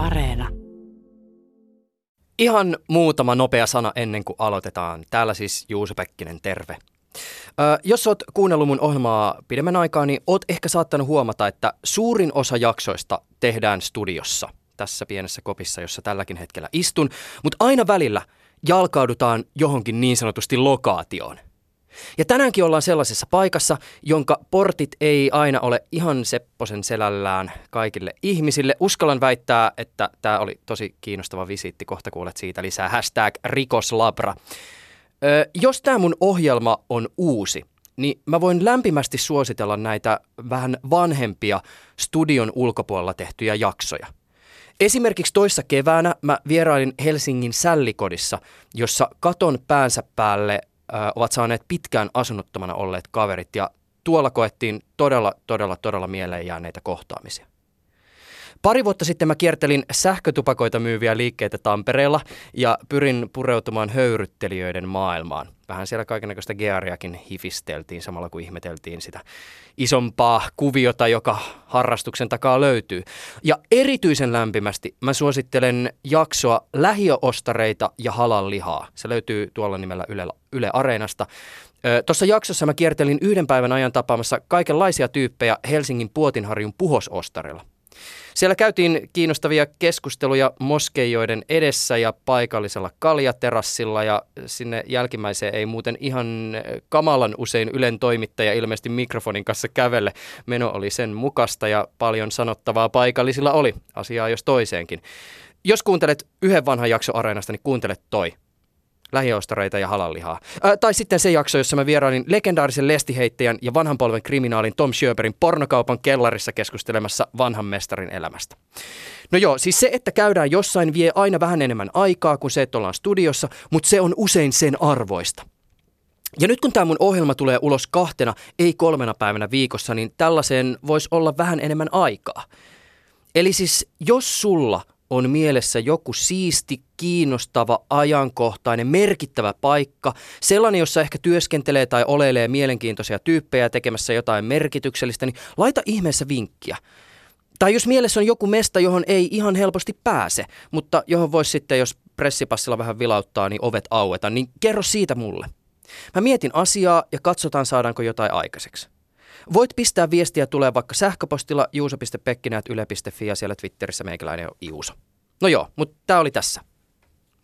Areena. Ihan muutama nopea sana ennen kuin aloitetaan. Täällä siis Juuso Pekkinen, terve. Ö, jos oot kuunnellut mun ohjelmaa pidemmän aikaa, niin oot ehkä saattanut huomata, että suurin osa jaksoista tehdään studiossa. Tässä pienessä kopissa, jossa tälläkin hetkellä istun. Mutta aina välillä jalkaudutaan johonkin niin sanotusti lokaatioon. Ja tänäänkin ollaan sellaisessa paikassa, jonka portit ei aina ole ihan Sepposen selällään kaikille ihmisille. Uskallan väittää, että tämä oli tosi kiinnostava visiitti. Kohta kuulet siitä lisää. Hashtag rikoslabra. Ö, jos tämä mun ohjelma on uusi, niin mä voin lämpimästi suositella näitä vähän vanhempia studion ulkopuolella tehtyjä jaksoja. Esimerkiksi toissa keväänä mä vierailin Helsingin Sällikodissa, jossa katon päänsä päälle ovat saaneet pitkään asunnottomana olleet kaverit ja tuolla koettiin todella, todella, todella mieleen jääneitä kohtaamisia. Pari vuotta sitten mä kiertelin sähkötupakoita myyviä liikkeitä Tampereella ja pyrin pureutumaan höyryttelijöiden maailmaan. Vähän siellä kaikenlaista geariakin hifisteltiin samalla kun ihmeteltiin sitä isompaa kuviota, joka harrastuksen takaa löytyy. Ja erityisen lämpimästi mä suosittelen jaksoa Lähiöostareita ja halal lihaa. Se löytyy tuolla nimellä Yle, Yle Areenasta. Tuossa jaksossa mä kiertelin yhden päivän ajan tapaamassa kaikenlaisia tyyppejä Helsingin Puotinharjun puhosostarilla. Siellä käytiin kiinnostavia keskusteluja moskeijoiden edessä ja paikallisella kaljaterassilla ja sinne jälkimmäiseen ei muuten ihan kamalan usein Ylen toimittaja ilmeisesti mikrofonin kanssa kävelle. Meno oli sen mukasta ja paljon sanottavaa paikallisilla oli, asiaa jos toiseenkin. Jos kuuntelet yhden vanhan jakso Areenasta, niin kuuntelet toi lähiostareita ja halallihaa. Ää, tai sitten se jakso, jossa mä vierailin legendaarisen lestiheittäjän ja vanhan polven kriminaalin Tom Schöberin pornokaupan kellarissa keskustelemassa vanhan mestarin elämästä. No joo, siis se, että käydään jossain vie aina vähän enemmän aikaa kuin se, että ollaan studiossa, mutta se on usein sen arvoista. Ja nyt kun tämä mun ohjelma tulee ulos kahtena, ei kolmena päivänä viikossa, niin tällaiseen voisi olla vähän enemmän aikaa. Eli siis jos sulla on mielessä joku siisti, kiinnostava, ajankohtainen, merkittävä paikka, sellainen, jossa ehkä työskentelee tai oleilee mielenkiintoisia tyyppejä tekemässä jotain merkityksellistä, niin laita ihmeessä vinkkiä. Tai jos mielessä on joku mesta, johon ei ihan helposti pääse, mutta johon voisi sitten, jos pressipassilla vähän vilauttaa, niin ovet aueta, niin kerro siitä mulle. Mä mietin asiaa ja katsotaan saadaanko jotain aikaiseksi. Voit pistää viestiä tulee vaikka sähköpostilla juuso.pekkinäät.yle.fi ja siellä Twitterissä meikäläinen on Juuso. No joo, mutta tämä oli tässä.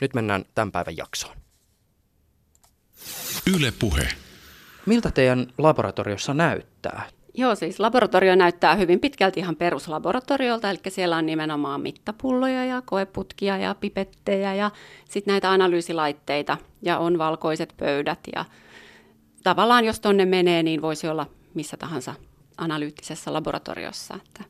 Nyt mennään tämän päivän jaksoon. Yle Puhe. Miltä teidän laboratoriossa näyttää? Joo, siis laboratorio näyttää hyvin pitkälti ihan peruslaboratoriolta, eli siellä on nimenomaan mittapulloja ja koeputkia ja pipettejä ja sitten näitä analyysilaitteita ja on valkoiset pöydät ja tavallaan jos tonne menee, niin voisi olla missä tahansa analyyttisessä laboratoriossa. Että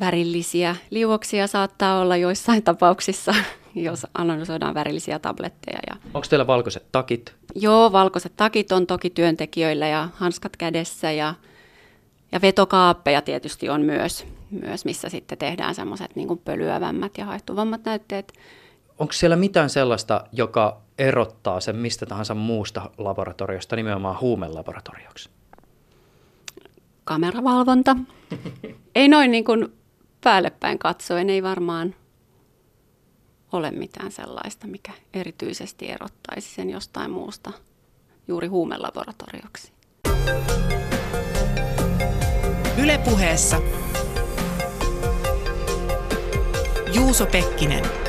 värillisiä liuoksia saattaa olla joissain tapauksissa, jos analysoidaan värillisiä tabletteja. Ja... Onko teillä valkoiset takit? Joo, valkoiset takit on toki työntekijöillä ja hanskat kädessä ja, ja vetokaappeja tietysti on myös, myös missä sitten tehdään semmoiset niin pölyävämmät ja haihtuvammat näytteet. Onko siellä mitään sellaista, joka erottaa sen mistä tahansa muusta laboratoriosta nimenomaan huumelaboratorioksi? Kameravalvonta. ei noin niin kuin päälle päin katsoen, ei varmaan ole mitään sellaista, mikä erityisesti erottaisi sen jostain muusta juuri huumelaboratorioksi. Ylepuheessa Juuso Pekkinen.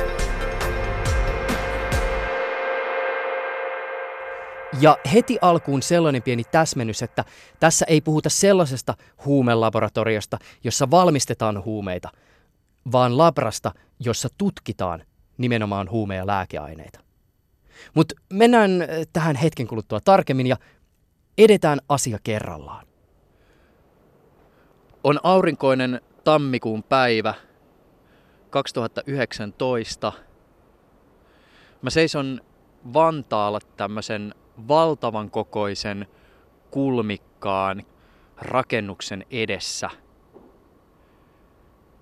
Ja heti alkuun sellainen pieni täsmennys, että tässä ei puhuta sellaisesta huumelaboratoriosta, jossa valmistetaan huumeita, vaan labrasta, jossa tutkitaan nimenomaan huume- ja lääkeaineita. Mutta mennään äh, tähän hetken kuluttua tarkemmin ja edetään asia kerrallaan. On aurinkoinen tammikuun päivä 2019. Mä seison Vantaalla tämmöisen valtavan kokoisen kulmikkaan rakennuksen edessä.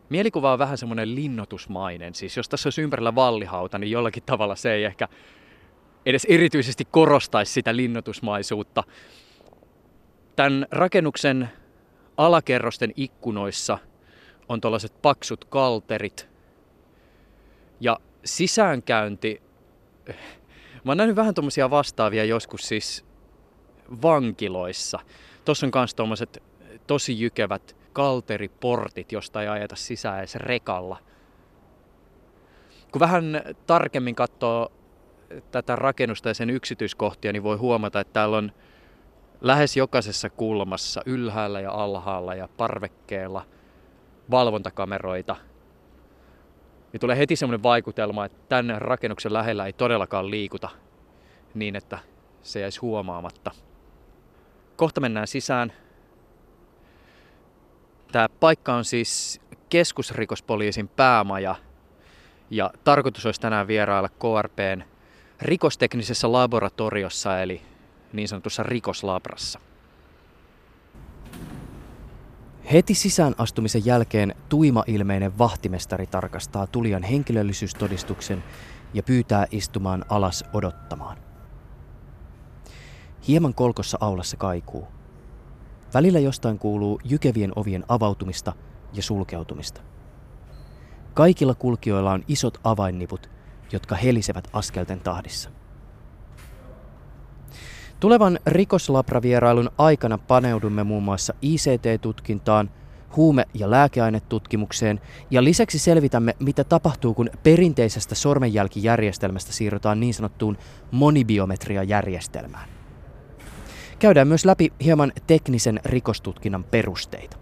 Mielikuva on vähän semmoinen linnotusmainen. Siis jos tässä olisi ympärillä vallihauta, niin jollakin tavalla se ei ehkä edes erityisesti korostaisi sitä linnotusmaisuutta. Tämän rakennuksen alakerrosten ikkunoissa on tällaiset paksut kalterit, Ja sisäänkäynti, mä oon nähnyt vähän tuommoisia vastaavia joskus siis vankiloissa. Tuossa on myös tuommoiset tosi jykevät kalteriportit, josta ei ajeta sisään edes rekalla. Kun vähän tarkemmin katsoo tätä rakennusta ja sen yksityiskohtia, niin voi huomata, että täällä on lähes jokaisessa kulmassa, ylhäällä ja alhaalla ja parvekkeella valvontakameroita. Niin tulee heti semmoinen vaikutelma, että tänne rakennuksen lähellä ei todellakaan liikuta niin, että se jäisi huomaamatta. Kohta mennään sisään. Tämä paikka on siis keskusrikospoliisin päämaja ja tarkoitus olisi tänään vierailla KRPn rikosteknisessä laboratoriossa eli niin sanotussa rikoslabrassa. Heti sisään astumisen jälkeen tuima-ilmeinen vahtimestari tarkastaa tulijan henkilöllisyystodistuksen ja pyytää istumaan alas odottamaan. Hieman kolkossa aulassa kaikuu. Välillä jostain kuuluu jykevien ovien avautumista ja sulkeutumista. Kaikilla kulkijoilla on isot avainniput, jotka helisevät askelten tahdissa. Tulevan rikoslabravierailun aikana paneudumme muun muassa ICT-tutkintaan, huume- ja lääkeainetutkimukseen ja lisäksi selvitämme, mitä tapahtuu, kun perinteisestä sormenjälkijärjestelmästä siirrytään niin sanottuun monibiometriajärjestelmään. Käydään myös läpi hieman teknisen rikostutkinnan perusteita.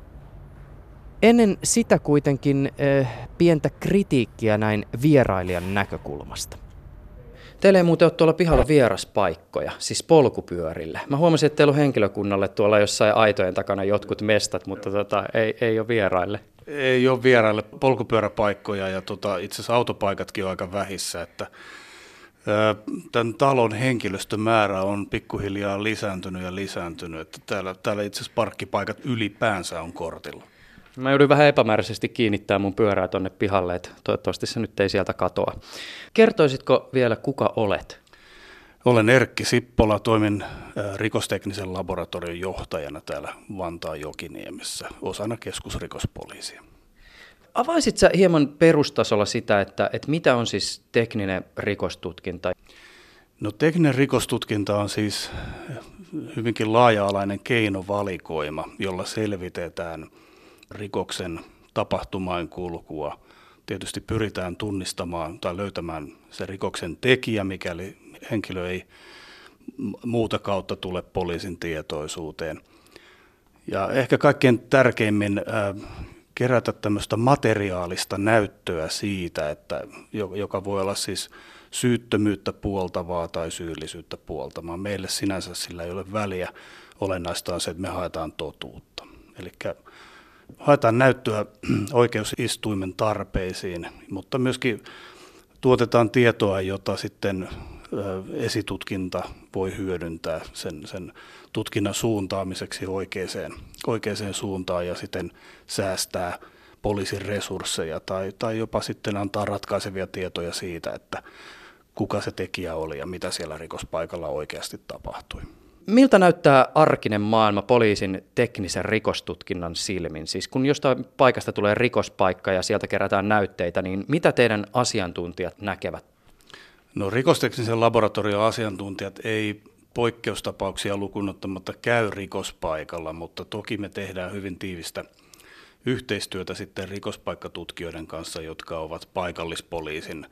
Ennen sitä kuitenkin äh, pientä kritiikkiä näin vierailijan näkökulmasta. Teillä ei muuten ole tuolla pihalla vieraspaikkoja, siis polkupyörille. Mä huomasin, että teillä on henkilökunnalle tuolla jossain aitojen takana jotkut mestat, mutta tota, ei, ei ole vieraille. Ei ole vieraille polkupyöräpaikkoja ja tota, itse asiassa autopaikatkin on aika vähissä, että Tämän talon henkilöstömäärä on pikkuhiljaa lisääntynyt ja lisääntynyt, että täällä, täällä itse asiassa parkkipaikat ylipäänsä on kortilla. Mä joudun vähän epämääräisesti kiinnittää mun pyörää tonne pihalle, että toivottavasti se nyt ei sieltä katoa. Kertoisitko vielä, kuka olet? Olen Erkki Sippola, toimin rikosteknisen laboratorion johtajana täällä Vantaan Jokiniemessä osana keskusrikospoliisia. Avaisit sä hieman perustasolla sitä, että, että mitä on siis tekninen rikostutkinta? No tekninen rikostutkinta on siis hyvinkin laaja-alainen keinovalikoima, jolla selvitetään rikoksen tapahtumain kulkua. Tietysti pyritään tunnistamaan tai löytämään se rikoksen tekijä, mikäli henkilö ei muuta kautta tule poliisin tietoisuuteen. Ja ehkä kaikkein tärkeimmin kerätä tämmöistä materiaalista näyttöä siitä, että, joka voi olla siis syyttömyyttä puoltavaa tai syyllisyyttä puoltamaan. Meille sinänsä sillä ei ole väliä. Olennaista on se, että me haetaan totuutta. Eli haetaan näyttöä oikeusistuimen tarpeisiin, mutta myöskin tuotetaan tietoa, jota sitten esitutkinta voi hyödyntää sen, sen tutkinnan suuntaamiseksi oikeaan, oikeaan suuntaan ja sitten säästää poliisin resursseja tai, tai jopa sitten antaa ratkaisevia tietoja siitä, että kuka se tekijä oli ja mitä siellä rikospaikalla oikeasti tapahtui. Miltä näyttää arkinen maailma poliisin teknisen rikostutkinnan silmin? Siis kun jostain paikasta tulee rikospaikka ja sieltä kerätään näytteitä, niin mitä teidän asiantuntijat näkevät? No rikosteknisen laboratorion asiantuntijat ei poikkeustapauksia lukunottamatta käy rikospaikalla, mutta toki me tehdään hyvin tiivistä yhteistyötä sitten rikospaikkatutkijoiden kanssa, jotka ovat paikallispoliisin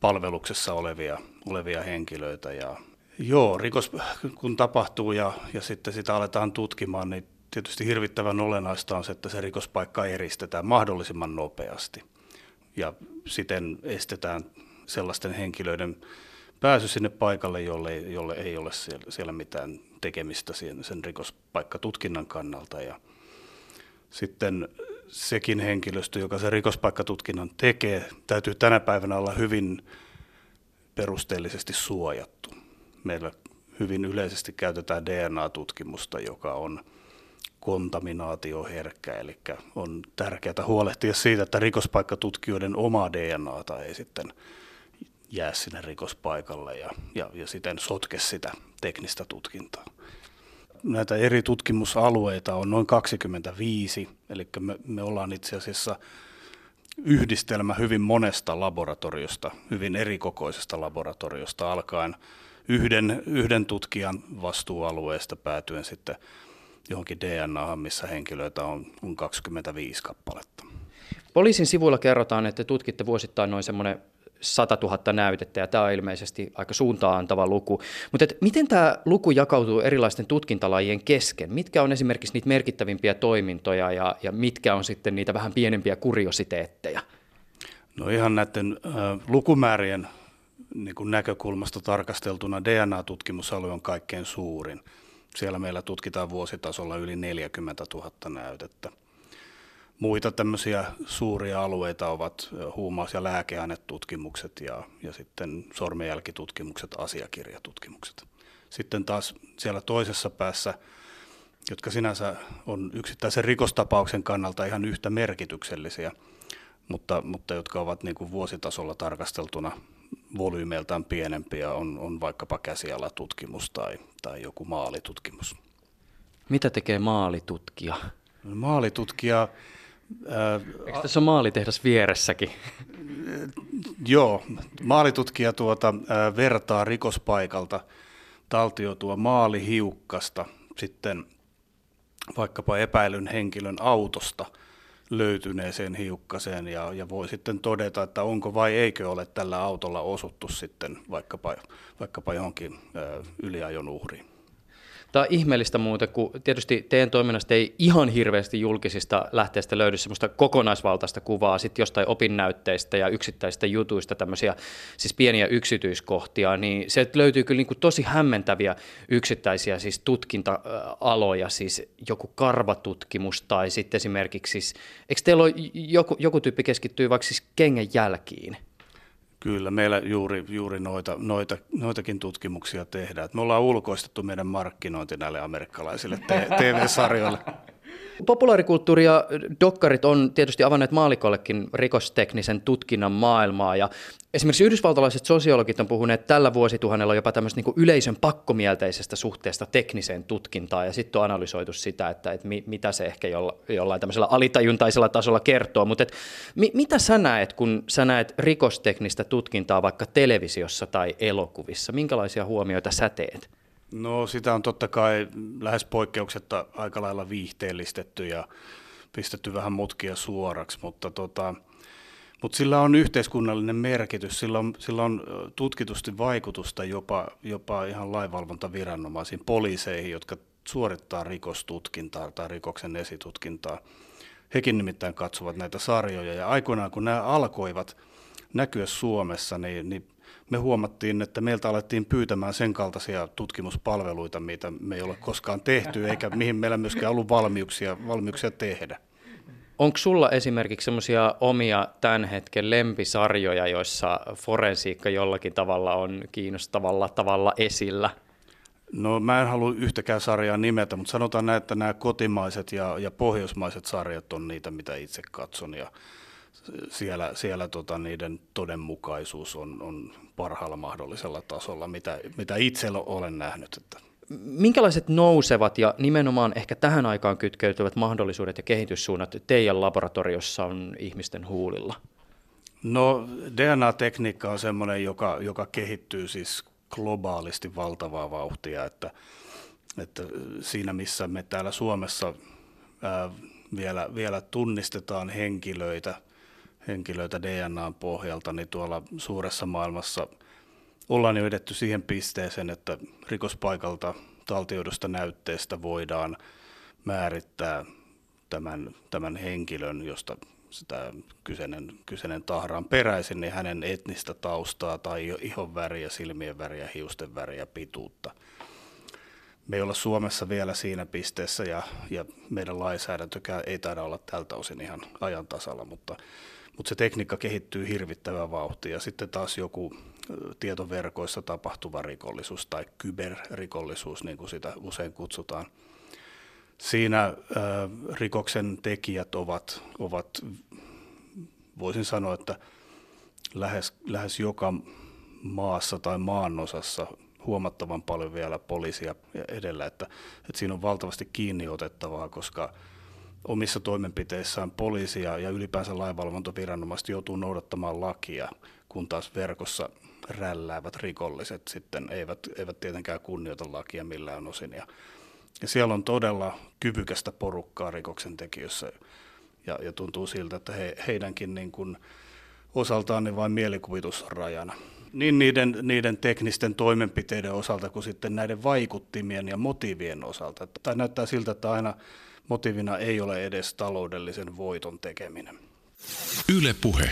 palveluksessa olevia, olevia henkilöitä. Ja joo, rikos kun tapahtuu ja, ja sitten sitä aletaan tutkimaan, niin tietysti hirvittävän olennaista on se, että se rikospaikka eristetään mahdollisimman nopeasti. Ja siten estetään sellaisten henkilöiden pääsy sinne paikalle, jolle, jolle ei ole siellä, siellä mitään tekemistä sen, sen rikospaikkatutkinnan kannalta. Ja sitten sekin henkilöstö, joka sen rikospaikkatutkinnan tekee, täytyy tänä päivänä olla hyvin perusteellisesti suojattu. Meillä hyvin yleisesti käytetään DNA-tutkimusta, joka on kontaminaatioherkkä, eli on tärkeää huolehtia siitä, että rikospaikkatutkijoiden omaa DNAta ei sitten jää sinne rikospaikalle ja, ja, ja siten sotke sitä teknistä tutkintaa. Näitä eri tutkimusalueita on noin 25, eli me, me ollaan itse asiassa yhdistelmä hyvin monesta laboratoriosta, hyvin erikokoisesta laboratoriosta alkaen yhden, yhden tutkijan vastuualueesta päätyen sitten johonkin DNAhan, missä henkilöitä on, on 25 kappaletta. Poliisin sivuilla kerrotaan, että tutkitte vuosittain noin semmoinen 100 000 näytettä, ja tämä on ilmeisesti aika suuntaan antava luku. Mutta miten tämä luku jakautuu erilaisten tutkintalajien kesken? Mitkä on esimerkiksi niitä merkittävimpiä toimintoja, ja, ja mitkä on sitten niitä vähän pienempiä kuriositeetteja? No ihan näiden äh, lukumäärien niin kuin näkökulmasta tarkasteltuna DNA-tutkimusalue on kaikkein suurin. Siellä meillä tutkitaan vuositasolla yli 40 000 näytettä. Muita tämmöisiä suuria alueita ovat huumaus- ja lääkeainetutkimukset ja, ja sitten sormenjälkitutkimukset, asiakirjatutkimukset. Sitten taas siellä toisessa päässä, jotka sinänsä on yksittäisen rikostapauksen kannalta ihan yhtä merkityksellisiä, mutta, mutta jotka ovat niin kuin vuositasolla tarkasteltuna volyymeiltaan pienempiä, on, on vaikkapa käsialatutkimus tai, tai joku maalitutkimus. Mitä tekee maalitutkija? Maalitutkija Eikö tässä ole maalitehdas vieressäkin? Joo, maalitutkija tuota, vertaa rikospaikalta taltioitua maalihiukkasta sitten vaikkapa epäilyn henkilön autosta löytyneeseen hiukkaseen ja, ja voi sitten todeta, että onko vai eikö ole tällä autolla osuttu sitten vaikkapa, vaikkapa johonkin yliajon uhriin. Tämä on ihmeellistä muuten, kun tietysti teidän toiminnasta ei ihan hirveästi julkisista lähteistä löydy semmoista kokonaisvaltaista kuvaa sit jostain opinnäytteistä ja yksittäisistä jutuista, tämmöisiä siis pieniä yksityiskohtia, niin se löytyy kyllä niin kuin tosi hämmentäviä yksittäisiä siis tutkinta-aloja, siis joku karvatutkimus tai sitten esimerkiksi, siis, eikö teillä ole joku, joku tyyppi keskittyy vaikka siis kengen jälkiin? Kyllä, meillä juuri, juuri noita, noita, noitakin tutkimuksia tehdään. me ollaan ulkoistettu meidän markkinointi näille amerikkalaisille TV-sarjoille. Populaarikulttuuri ja dokkarit on tietysti avanneet maalikollekin rikosteknisen tutkinnan maailmaa. Ja esimerkiksi yhdysvaltalaiset sosiologit on puhuneet tällä vuosituhannella jopa tämmöistä niin yleisön pakkomielteisestä suhteesta tekniseen tutkintaan. Ja sitten on analysoitu sitä, että, että mitä se ehkä jolla, jollain tämmöisellä alitajuntaisella tasolla kertoo, mutta et, mi, mitä sä näet, kun sä näet rikosteknistä tutkintaa vaikka televisiossa tai elokuvissa, minkälaisia huomioita sä teet? No sitä on totta kai lähes poikkeuksetta aika lailla viihteellistetty ja pistetty vähän mutkia suoraksi, mutta, tota, mutta sillä on yhteiskunnallinen merkitys, sillä on, sillä on tutkitusti vaikutusta jopa, jopa ihan lainvalvontaviranomaisiin, poliiseihin, jotka suorittaa rikostutkintaa tai rikoksen esitutkintaa. Hekin nimittäin katsovat näitä sarjoja ja aikoinaan kun nämä alkoivat näkyä Suomessa, niin, niin me huomattiin, että meiltä alettiin pyytämään sen kaltaisia tutkimuspalveluita, mitä me ei ole koskaan tehty, eikä mihin meillä myöskään ollut valmiuksia, valmiuksia tehdä. Onko sulla esimerkiksi semmoisia omia tämän hetken lempisarjoja, joissa forensiikka jollakin tavalla on kiinnostavalla tavalla esillä? No mä en halua yhtäkään sarjaa nimetä, mutta sanotaan näin, että nämä kotimaiset ja, ja pohjoismaiset sarjat on niitä, mitä itse katson. Ja siellä, siellä tota, niiden todenmukaisuus on, on parhaalla mahdollisella tasolla, mitä, mitä itse olen nähnyt. Että. Minkälaiset nousevat ja nimenomaan ehkä tähän aikaan kytkeytyvät mahdollisuudet ja kehityssuunnat teidän laboratoriossa on ihmisten huulilla? No DNA-tekniikka on sellainen, joka, joka kehittyy siis globaalisti valtavaa vauhtia, että, että siinä missä me täällä Suomessa ää, vielä, vielä tunnistetaan henkilöitä – henkilöitä DNAn pohjalta, niin tuolla suuressa maailmassa ollaan jo edetty siihen pisteeseen, että rikospaikalta taltioidusta näytteestä voidaan määrittää tämän, tämän henkilön, josta sitä kyseinen, kyseinen tahra on peräisin, niin hänen etnistä taustaa tai ihon väriä, silmien väriä, hiusten väriä, pituutta. Me ei olla Suomessa vielä siinä pisteessä ja, ja meidän lainsäädäntökään ei taida olla tältä osin ihan ajan tasalla, mutta mutta se tekniikka kehittyy hirvittävää vauhtia. Ja sitten taas joku tietoverkoissa tapahtuva rikollisuus tai kyberrikollisuus, niin kuin sitä usein kutsutaan. Siinä äh, rikoksen tekijät ovat, ovat, voisin sanoa, että lähes, lähes joka maassa tai maanosassa huomattavan paljon vielä poliisia edellä, että, että siinä on valtavasti kiinni otettavaa, koska omissa toimenpiteissään poliisia ja ylipäänsä lainvalvontaviranomaiset joutuu noudattamaan lakia, kun taas verkossa rälläävät rikolliset sitten eivät, eivät tietenkään kunnioita lakia millään osin. Ja, ja siellä on todella kyvykästä porukkaa rikoksen tekijöissä ja, ja tuntuu siltä, että he, heidänkin niin kuin osaltaan niin vain mielikuvitusrajana. Niin niiden, niiden teknisten toimenpiteiden osalta kuin sitten näiden vaikuttimien ja motiivien osalta. Tai näyttää siltä, että aina motiivina ei ole edes taloudellisen voiton tekeminen. Yle Puhe.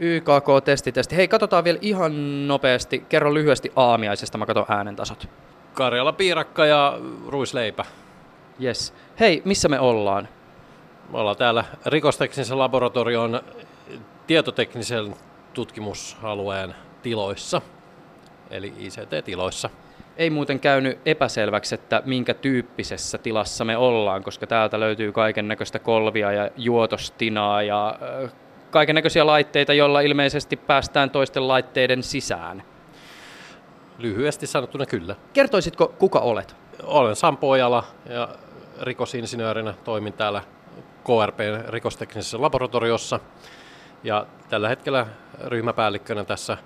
YKK-testitesti. Hei, katsotaan vielä ihan nopeasti. Kerro lyhyesti aamiaisesta, mä katson äänentasot. Karjala piirakka ja ruisleipä. Yes. Hei, missä me ollaan? Me ollaan täällä rikosteknisen laboratorion tietoteknisen tutkimusalueen tiloissa, eli ICT-tiloissa. Ei muuten käynyt epäselväksi, että minkä tyyppisessä tilassa me ollaan, koska täältä löytyy kaiken näköistä kolvia ja juotostinaa ja kaiken näköisiä laitteita, joilla ilmeisesti päästään toisten laitteiden sisään. Lyhyesti sanottuna kyllä. Kertoisitko, kuka olet? Olen Sampo Ojala ja rikosinsinöörinä toimin täällä KRP rikosteknisessä laboratoriossa. Ja tällä hetkellä ryhmäpäällikkönä tässä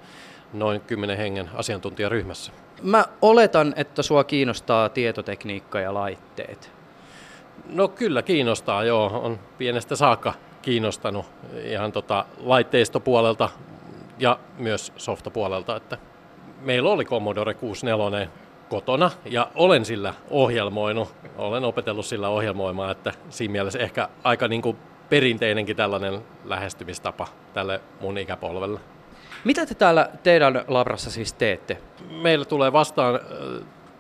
noin 10 hengen asiantuntijaryhmässä. Mä oletan, että sua kiinnostaa tietotekniikka ja laitteet. No kyllä kiinnostaa, joo. On pienestä saakka kiinnostanut ihan tota laitteistopuolelta ja myös softapuolelta. Että meillä oli Commodore 64 kotona ja olen sillä ohjelmoinut. Olen opetellut sillä ohjelmoimaan, että siinä mielessä ehkä aika niin kuin perinteinenkin tällainen lähestymistapa tälle mun ikäpolvelle. Mitä te täällä teidän labrassa siis teette? Meillä tulee vastaan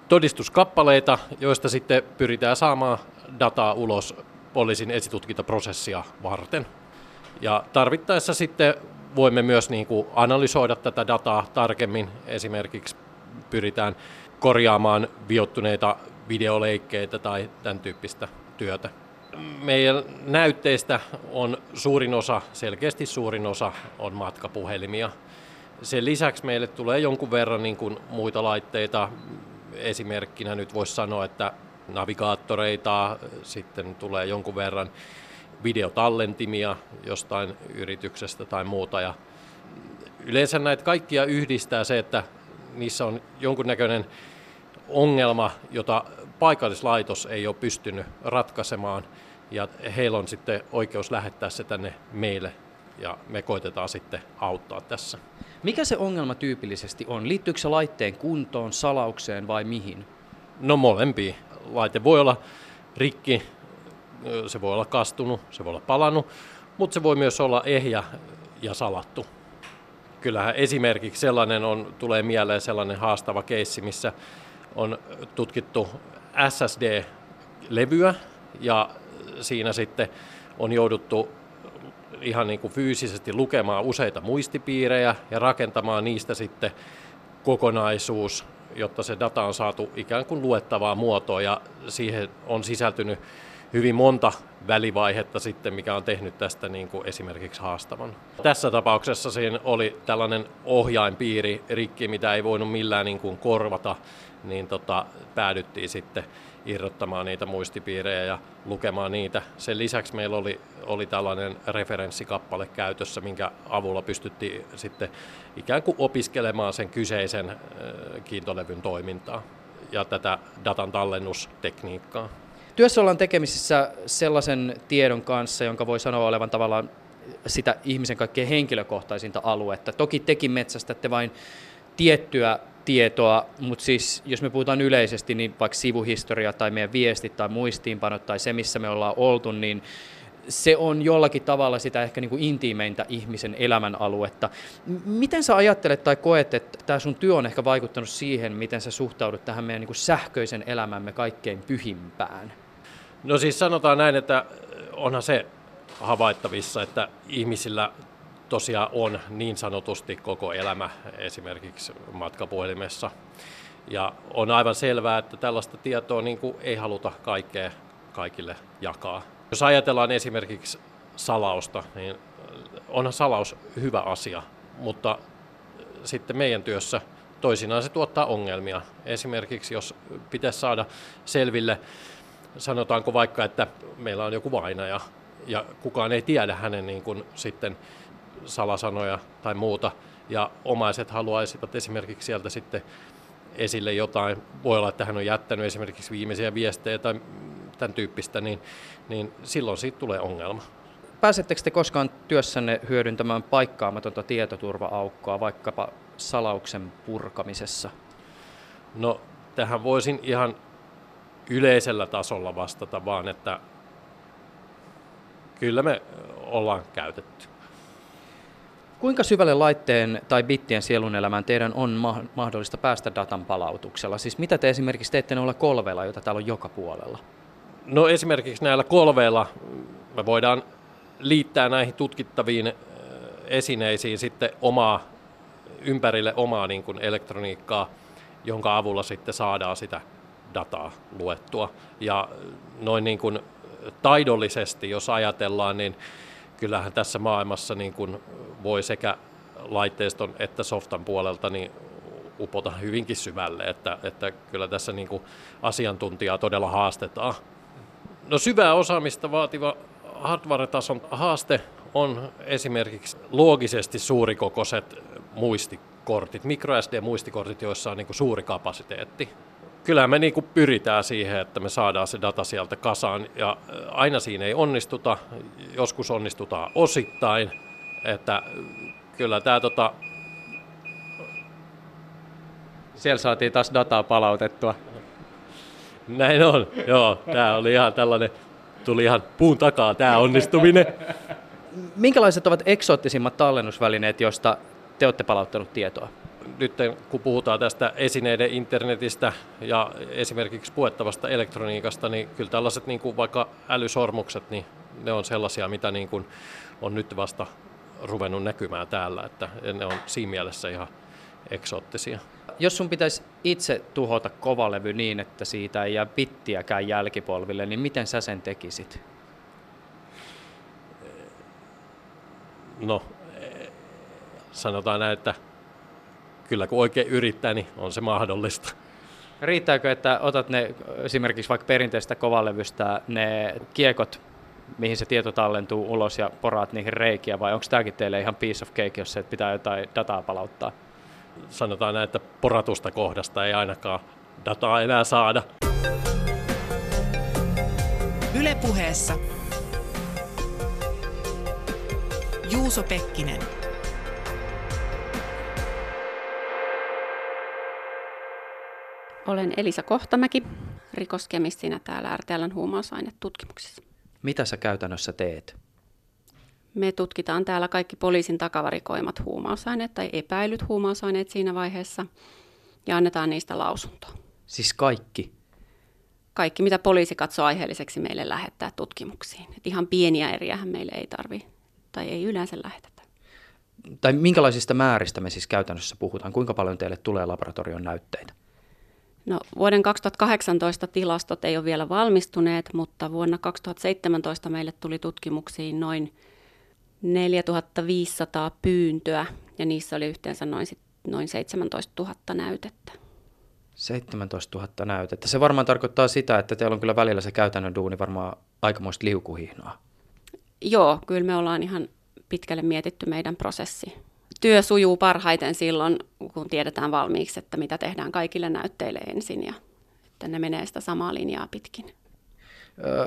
todistuskappaleita, joista sitten pyritään saamaan dataa ulos poliisin esitutkintaprosessia varten. Ja tarvittaessa sitten voimme myös niin kuin analysoida tätä dataa tarkemmin. Esimerkiksi pyritään korjaamaan viottuneita videoleikkeitä tai tämän tyyppistä työtä. Meidän näytteistä on suurin osa, selkeästi suurin osa, on matkapuhelimia. Sen lisäksi meille tulee jonkun verran niin kuin muita laitteita. Esimerkkinä nyt voisi sanoa, että navigaattoreita, sitten tulee jonkun verran videotallentimia jostain yrityksestä tai muuta. Ja yleensä näitä kaikkia yhdistää se, että niissä on jonkunnäköinen ongelma, jota paikallislaitos ei ole pystynyt ratkaisemaan, ja heillä on sitten oikeus lähettää se tänne meille, ja me koitetaan sitten auttaa tässä. Mikä se ongelma tyypillisesti on? Liittyykö se laitteen kuntoon, salaukseen vai mihin? No molempiin. Laite voi olla rikki, se voi olla kastunut, se voi olla palannut, mutta se voi myös olla ehjä ja salattu. Kyllähän esimerkiksi sellainen on, tulee mieleen sellainen haastava keissi, missä on tutkittu SSD-levyä ja siinä sitten on jouduttu ihan niin kuin fyysisesti lukemaan useita muistipiirejä ja rakentamaan niistä sitten kokonaisuus, jotta se data on saatu ikään kuin luettavaa muotoa ja siihen on sisältynyt hyvin monta välivaihetta sitten, mikä on tehnyt tästä niin kuin esimerkiksi haastavan. Tässä tapauksessa siinä oli tällainen ohjainpiiri rikki, mitä ei voinut millään niin kuin korvata, niin tota, päädyttiin sitten irrottamaan niitä muistipiirejä ja lukemaan niitä. Sen lisäksi meillä oli, oli tällainen referenssikappale käytössä, minkä avulla pystyttiin sitten ikään kuin opiskelemaan sen kyseisen kiintolevyn toimintaa ja tätä datan tallennustekniikkaa. Työssä ollaan tekemisissä sellaisen tiedon kanssa, jonka voi sanoa olevan tavallaan sitä ihmisen kaikkein henkilökohtaisinta aluetta. Toki tekin metsästätte vain tiettyä tietoa, mutta siis jos me puhutaan yleisesti, niin vaikka sivuhistoria tai meidän viestit tai muistiinpanot tai se, missä me ollaan oltu, niin se on jollakin tavalla sitä ehkä niin kuin intiimeintä ihmisen elämän aluetta. Miten sä ajattelet tai koet, että tämä sun työ on ehkä vaikuttanut siihen, miten sä suhtaudut tähän meidän niin kuin sähköisen elämämme kaikkein pyhimpään? No siis sanotaan näin, että onhan se havaittavissa, että ihmisillä tosiaan on niin sanotusti koko elämä esimerkiksi matkapuhelimessa. Ja on aivan selvää, että tällaista tietoa niin kuin ei haluta kaikkea kaikille jakaa. Jos ajatellaan esimerkiksi salausta, niin onhan salaus hyvä asia, mutta sitten meidän työssä toisinaan se tuottaa ongelmia. Esimerkiksi jos pitäisi saada selville sanotaanko vaikka, että meillä on joku vainaja ja kukaan ei tiedä hänen niin kuin sitten salasanoja tai muuta, ja omaiset haluaisivat esimerkiksi sieltä sitten esille jotain, voi olla, että hän on jättänyt esimerkiksi viimeisiä viestejä tai tämän tyyppistä, niin, niin silloin siitä tulee ongelma. Pääsettekö te koskaan työssänne hyödyntämään paikkaamatonta tietoturva-aukkoa vaikkapa salauksen purkamisessa? No, tähän voisin ihan yleisellä tasolla vastata vaan, että kyllä me ollaan käytetty. Kuinka syvälle laitteen tai bittien sielunelämään teidän on ma- mahdollista päästä datan palautuksella? Siis mitä te esimerkiksi teette noilla kolveilla, joita täällä on joka puolella? No esimerkiksi näillä kolveilla me voidaan liittää näihin tutkittaviin esineisiin sitten omaa, ympärille omaa niin kuin elektroniikkaa, jonka avulla sitten saadaan sitä dataa luettua. Ja noin niin kuin taidollisesti, jos ajatellaan, niin kyllähän tässä maailmassa niin kuin voi sekä laitteiston että softan puolelta niin upota hyvinkin syvälle, että, että kyllä tässä niin kuin asiantuntijaa todella haastetaan. No syvää osaamista vaativa hardware-tason haaste on esimerkiksi loogisesti suurikokoiset muistikortit, microSD-muistikortit, joissa on niin kuin suuri kapasiteetti. Kyllä me niin kuin pyritään siihen, että me saadaan se data sieltä kasaan ja aina siinä ei onnistuta, joskus onnistutaan osittain, että kyllä tämä tota... Siellä saatiin taas dataa palautettua. Näin on, joo. Tämä oli ihan tällainen, tuli ihan puun takaa tämä onnistuminen. Minkälaiset ovat eksoottisimmat tallennusvälineet, joista te olette palauttanut tietoa? Nyt kun puhutaan tästä esineiden internetistä ja esimerkiksi puettavasta elektroniikasta, niin kyllä tällaiset niin kuin vaikka älysormukset, niin ne on sellaisia, mitä niin kuin on nyt vasta ruvennut näkymään täällä, että ne on siinä mielessä ihan eksoottisia. Jos sun pitäisi itse tuhota kovalevy niin, että siitä ei jää pittiäkään jälkipolville, niin miten sä sen tekisit? No, sanotaan näin, että kyllä kun oikein yrittää, niin on se mahdollista. Riittääkö, että otat ne esimerkiksi vaikka perinteistä kovalevystä ne kiekot, mihin se tieto tallentuu ulos ja poraat niihin reikiä, vai onko tämäkin teille ihan piece of cake, jos se pitää jotain dataa palauttaa? Sanotaan näin, että poratusta kohdasta ei ainakaan dataa enää saada. Ylepuheessa Juuso Pekkinen. Olen Elisa Kohtamäki, rikoskemistinä täällä RTLn huumausainetutkimuksessa. Mitä sä käytännössä teet? Me tutkitaan täällä kaikki poliisin takavarikoimat huumausaineet tai epäilyt huumausaineet siinä vaiheessa ja annetaan niistä lausuntoa. Siis kaikki? Kaikki, mitä poliisi katsoo aiheelliseksi meille lähettää tutkimuksiin. Et ihan pieniä eriähän meille ei tarvi tai ei yleensä lähetetä. Tai minkälaisista määristä me siis käytännössä puhutaan? Kuinka paljon teille tulee laboratorion näytteitä? No, vuoden 2018 tilastot ei ole vielä valmistuneet, mutta vuonna 2017 meille tuli tutkimuksiin noin 4500 pyyntöä ja niissä oli yhteensä noin, noin 17 000 näytettä. 17 000 näytettä. Se varmaan tarkoittaa sitä, että teillä on kyllä välillä se käytännön duuni varmaan aikamoista liukuhihnoa. Joo, kyllä me ollaan ihan pitkälle mietitty meidän prosessi. Työ sujuu parhaiten silloin, kun tiedetään valmiiksi, että mitä tehdään kaikille näytteille ensin ja että ne menee sitä samaa linjaa pitkin.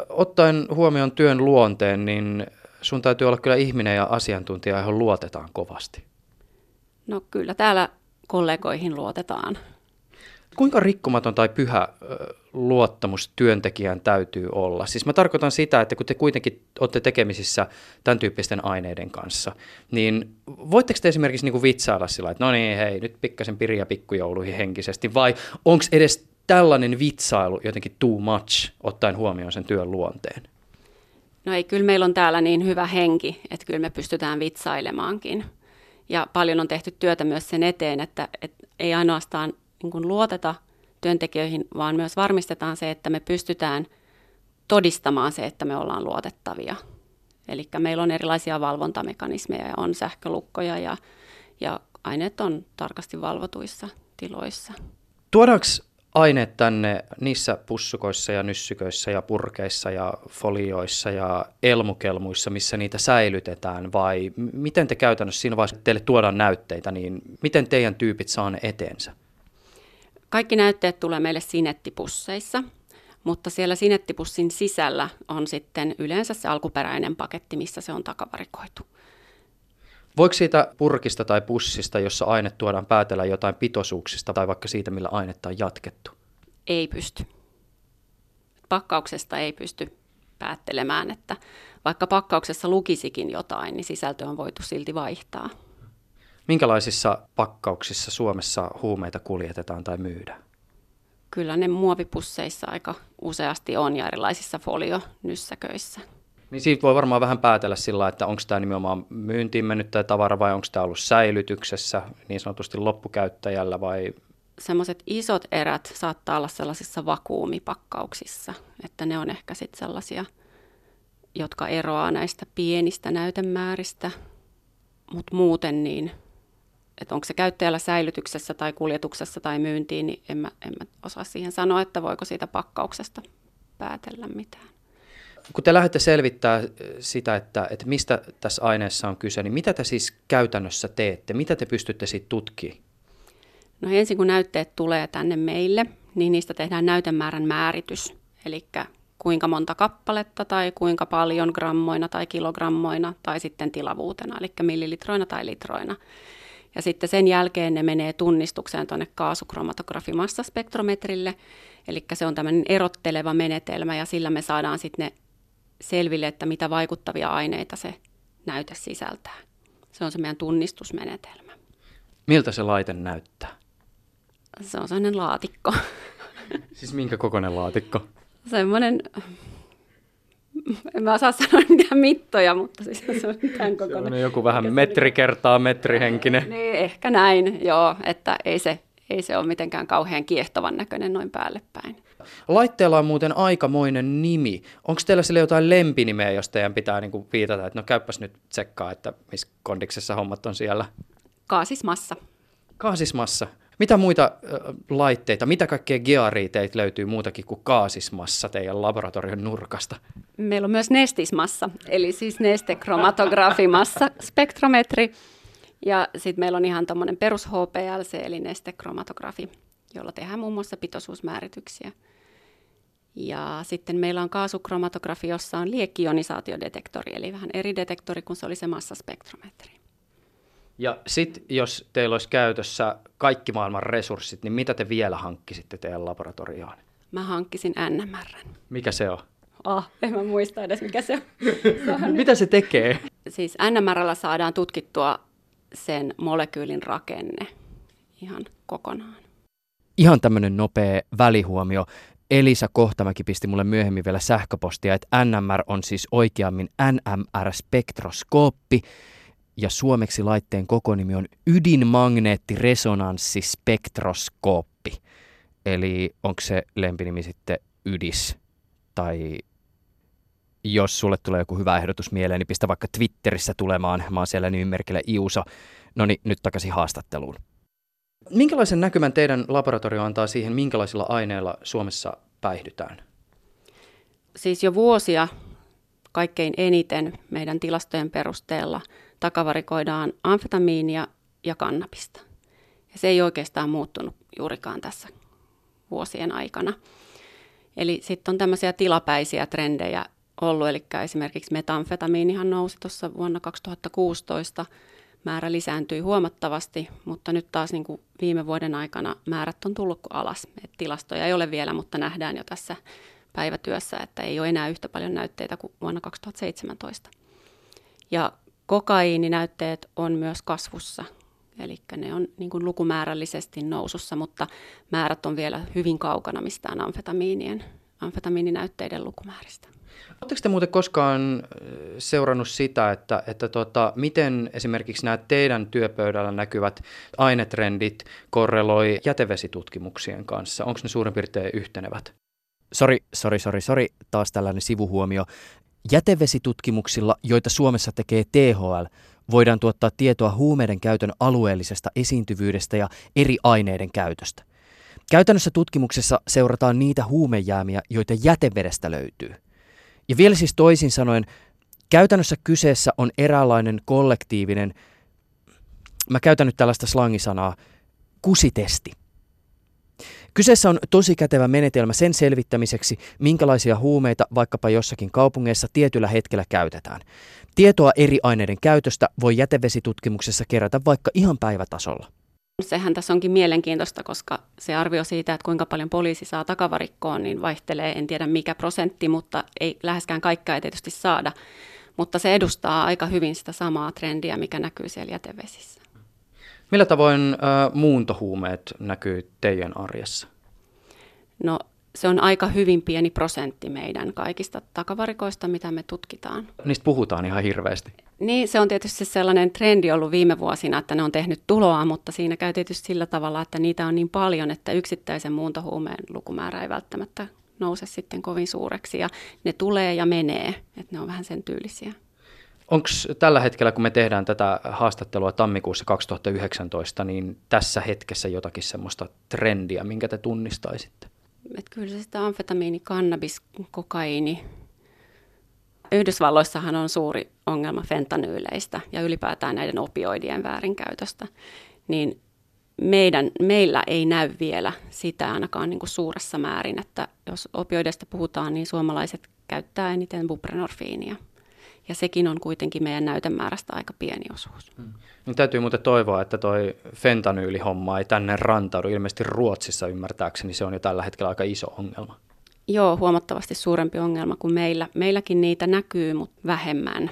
Ottaen huomioon työn luonteen, niin sun täytyy olla kyllä ihminen ja asiantuntija, johon luotetaan kovasti. No kyllä täällä kollegoihin luotetaan. Kuinka rikkomaton tai pyhä luottamus työntekijään täytyy olla? Siis mä tarkoitan sitä, että kun te kuitenkin olette tekemisissä tämän tyyppisten aineiden kanssa, niin voitteko te esimerkiksi niin kuin vitsailla sillä, että no niin, hei, nyt pikkasen piriä pikkujouluihin henkisesti, vai onko edes tällainen vitsailu jotenkin too much, ottaen huomioon sen työn luonteen? No ei, kyllä meillä on täällä niin hyvä henki, että kyllä me pystytään vitsailemaankin. Ja paljon on tehty työtä myös sen eteen, että, että ei ainoastaan niin kuin luoteta työntekijöihin, vaan myös varmistetaan se, että me pystytään todistamaan se, että me ollaan luotettavia. Eli meillä on erilaisia valvontamekanismeja ja on sähkölukkoja ja, ja aineet on tarkasti valvotuissa tiloissa. Tuodaanko aineet tänne niissä pussukoissa ja nyssyköissä ja purkeissa ja folioissa ja elmukelmuissa, missä niitä säilytetään vai miten te käytännössä siinä vaiheessa, teille tuodaan näytteitä, niin miten teidän tyypit saa ne eteensä? Kaikki näytteet tulee meille sinettipusseissa, mutta siellä sinettipussin sisällä on sitten yleensä se alkuperäinen paketti, missä se on takavarikoitu. Voiko siitä purkista tai pussista, jossa aine tuodaan päätellä jotain pitoisuuksista tai vaikka siitä, millä ainetta on jatkettu? Ei pysty. Pakkauksesta ei pysty päättelemään, että vaikka pakkauksessa lukisikin jotain, niin sisältö on voitu silti vaihtaa. Minkälaisissa pakkauksissa Suomessa huumeita kuljetetaan tai myydään? Kyllä ne muovipusseissa aika useasti on ja erilaisissa folionyssäköissä. Niin siitä voi varmaan vähän päätellä sillä, että onko tämä nimenomaan myyntiin mennyt tämä tavara vai onko tämä ollut säilytyksessä niin sanotusti loppukäyttäjällä vai semmoiset isot erät saattaa olla sellaisissa vakuumipakkauksissa, että ne on ehkä sitten sellaisia, jotka eroaa näistä pienistä näytemääristä, mutta muuten niin, että onko se käyttäjällä säilytyksessä tai kuljetuksessa tai myyntiin, niin en mä, en mä osaa siihen sanoa, että voiko siitä pakkauksesta päätellä mitään. Kun te lähdette selvittää sitä, että, että mistä tässä aineessa on kyse, niin mitä te siis käytännössä teette? Mitä te pystytte siitä tutkimaan? No ensin kun näytteet tulee tänne meille, niin niistä tehdään näytemäärän määritys. Eli kuinka monta kappaletta tai kuinka paljon grammoina tai kilogrammoina tai sitten tilavuutena, eli millilitroina tai litroina. Ja sitten sen jälkeen ne menee tunnistukseen tuonne kaasukromatografimassaspektrometrille, eli se on tämmöinen erotteleva menetelmä ja sillä me saadaan sitten ne selville, että mitä vaikuttavia aineita se näyte sisältää. Se on se meidän tunnistusmenetelmä. Miltä se laite näyttää? Se on sellainen laatikko. Siis minkä kokoinen laatikko? Semmoinen, en mä osaa sanoa mitään mittoja, mutta siis se on tämän kokoinen. Se on joku vähän metri kertaa metrihenkinen. Niin, ehkä näin, joo, että ei se, ei se ole mitenkään kauhean kiehtovan näköinen noin päälle päin. Laitteella on muuten aikamoinen nimi. Onko teillä sille jotain lempinimeä, jos teidän pitää niinku viitata, että no käyppäs nyt tsekkaa, että missä kondiksessa hommat on siellä? Kaasismassa. Kaasismassa. Mitä muita äh, laitteita, mitä kaikkea gearia teitä löytyy muutakin kuin kaasismassa teidän laboratorion nurkasta? Meillä on myös nestismassa, eli siis nestekromatografimassa spektrometri. Ja sitten meillä on ihan tuommoinen perus HPLC, eli nestekromatografi, jolla tehdään muun muassa pitoisuusmäärityksiä. Ja sitten meillä on kaasukromatografi, jossa on liekkionisaatiodetektori, eli vähän eri detektori kuin se oli se massaspektrometri. Ja sitten jos teillä olisi käytössä kaikki maailman resurssit, niin mitä te vielä hankkisitte teidän laboratorioon? Mä hankkisin NMR. Mikä se on? Ah, en mä muista edes mikä se on. Se on mitä se tekee? Siis NMRllä saadaan tutkittua sen molekyylin rakenne ihan kokonaan. Ihan tämmöinen nopea välihuomio. Elisa Kohtamäki pisti mulle myöhemmin vielä sähköpostia, että NMR on siis oikeammin NMR-spektroskooppi, ja suomeksi laitteen kokonimi on ydinmagneettiresonanssispektroskooppi. Eli onko se lempinimi sitten ydis? Tai jos sulle tulee joku hyvä ehdotus mieleen, niin pistä vaikka Twitterissä tulemaan. Mä oon siellä nimimerkillä Iuso. No niin, nyt takaisin haastatteluun. Minkälaisen näkymän teidän laboratorio antaa siihen, minkälaisilla aineilla Suomessa päihdytään? Siis jo vuosia kaikkein eniten meidän tilastojen perusteella takavarikoidaan amfetamiinia ja kannabista. Ja se ei oikeastaan muuttunut juurikaan tässä vuosien aikana. Eli sitten on tämmöisiä tilapäisiä trendejä ollut, eli esimerkiksi metamfetamiinihan nousi tuossa vuonna 2016, määrä lisääntyi huomattavasti, mutta nyt taas niin kuin viime vuoden aikana määrät on tullut alas. Et tilastoja ei ole vielä, mutta nähdään jo tässä päivätyössä, että ei ole enää yhtä paljon näytteitä kuin vuonna 2017. Ja kokaiininäytteet on myös kasvussa, eli ne on niin kuin lukumäärällisesti nousussa, mutta määrät on vielä hyvin kaukana mistään amfetamiinien, amfetamiininäytteiden lukumääristä. Oletteko te muuten koskaan seurannut sitä, että, että tota, miten esimerkiksi nämä teidän työpöydällä näkyvät ainetrendit korreloi jätevesitutkimuksien kanssa? Onko ne suurin piirtein yhtenevät? Sori, sori, sori, sori, taas tällainen sivuhuomio. Jätevesitutkimuksilla, joita Suomessa tekee THL, voidaan tuottaa tietoa huumeiden käytön alueellisesta esiintyvyydestä ja eri aineiden käytöstä. Käytännössä tutkimuksessa seurataan niitä huumejäämiä, joita jätevedestä löytyy. Ja vielä siis toisin sanoen, käytännössä kyseessä on eräänlainen kollektiivinen, mä käytän nyt tällaista slangisanaa, kusitesti. Kyseessä on tosi kätevä menetelmä sen selvittämiseksi, minkälaisia huumeita vaikkapa jossakin kaupungeissa tietyllä hetkellä käytetään. Tietoa eri aineiden käytöstä voi jätevesitutkimuksessa kerätä vaikka ihan päivätasolla. Sehän tässä onkin mielenkiintoista, koska se arvio siitä, että kuinka paljon poliisi saa takavarikkoon, niin vaihtelee, en tiedä mikä prosentti, mutta ei läheskään kaikkea ei tietysti saada. Mutta se edustaa aika hyvin sitä samaa trendiä, mikä näkyy siellä jätevesissä. Millä tavoin äh, muuntohuumeet näkyy teidän arjessa? No se on aika hyvin pieni prosentti meidän kaikista takavarikoista, mitä me tutkitaan. Niistä puhutaan ihan hirveästi. Niin, se on tietysti sellainen trendi ollut viime vuosina, että ne on tehnyt tuloa, mutta siinä käy tietysti sillä tavalla, että niitä on niin paljon, että yksittäisen muuntohuumeen lukumäärä ei välttämättä nouse sitten kovin suureksi ja ne tulee ja menee, että ne on vähän sen tyylisiä. Onko tällä hetkellä, kun me tehdään tätä haastattelua tammikuussa 2019, niin tässä hetkessä jotakin semmoista trendiä, minkä te tunnistaisitte? Et kyllä se sitä amfetamiini, kannabis, kokaiini. Yhdysvalloissahan on suuri ongelma fentanyyleistä ja ylipäätään näiden opioidien väärinkäytöstä. Niin meidän, meillä ei näy vielä sitä ainakaan niin kuin suuressa määrin, että jos opioideista puhutaan, niin suomalaiset käyttää eniten buprenorfiinia ja sekin on kuitenkin meidän näytemäärästä aika pieni osuus. Hmm. Niin täytyy muuten toivoa, että toi fentanyylihomma ei tänne rantaudu. Ilmeisesti Ruotsissa ymmärtääkseni se on jo tällä hetkellä aika iso ongelma. Joo, huomattavasti suurempi ongelma kuin meillä. Meilläkin niitä näkyy, mutta vähemmän.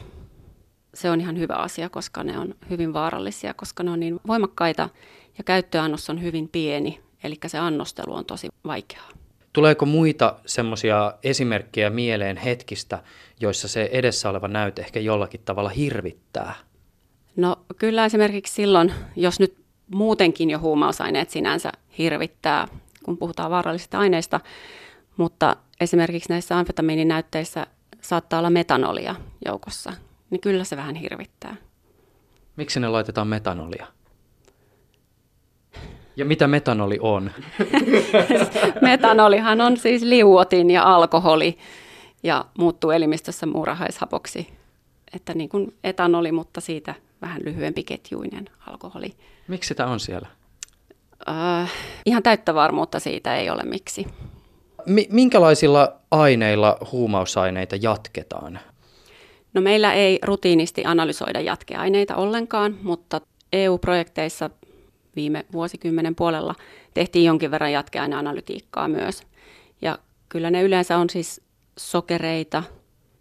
Se on ihan hyvä asia, koska ne on hyvin vaarallisia, koska ne on niin voimakkaita ja käyttöannos on hyvin pieni, eli se annostelu on tosi vaikeaa. Tuleeko muita semmoisia esimerkkejä mieleen hetkistä, joissa se edessä oleva näyte ehkä jollakin tavalla hirvittää? No kyllä esimerkiksi silloin, jos nyt muutenkin jo huumausaineet sinänsä hirvittää, kun puhutaan vaarallisista aineista, mutta esimerkiksi näissä amfetamiininäytteissä saattaa olla metanolia joukossa, niin kyllä se vähän hirvittää. Miksi ne laitetaan metanolia? Ja mitä metanoli on? Metanolihan on siis liuotin ja alkoholi ja muuttuu elimistössä muurahaishapoksi. Että niin kuin etanoli, mutta siitä vähän lyhyempi ketjuinen alkoholi. Miksi sitä on siellä? Äh, ihan täyttä varmuutta siitä ei ole miksi. Mi- minkälaisilla aineilla huumausaineita jatketaan? No meillä ei rutiinisti analysoida jatkeaineita ollenkaan, mutta EU-projekteissa viime vuosikymmenen puolella tehtiin jonkin verran jatkeaineanalytiikkaa myös. Ja kyllä ne yleensä on siis sokereita.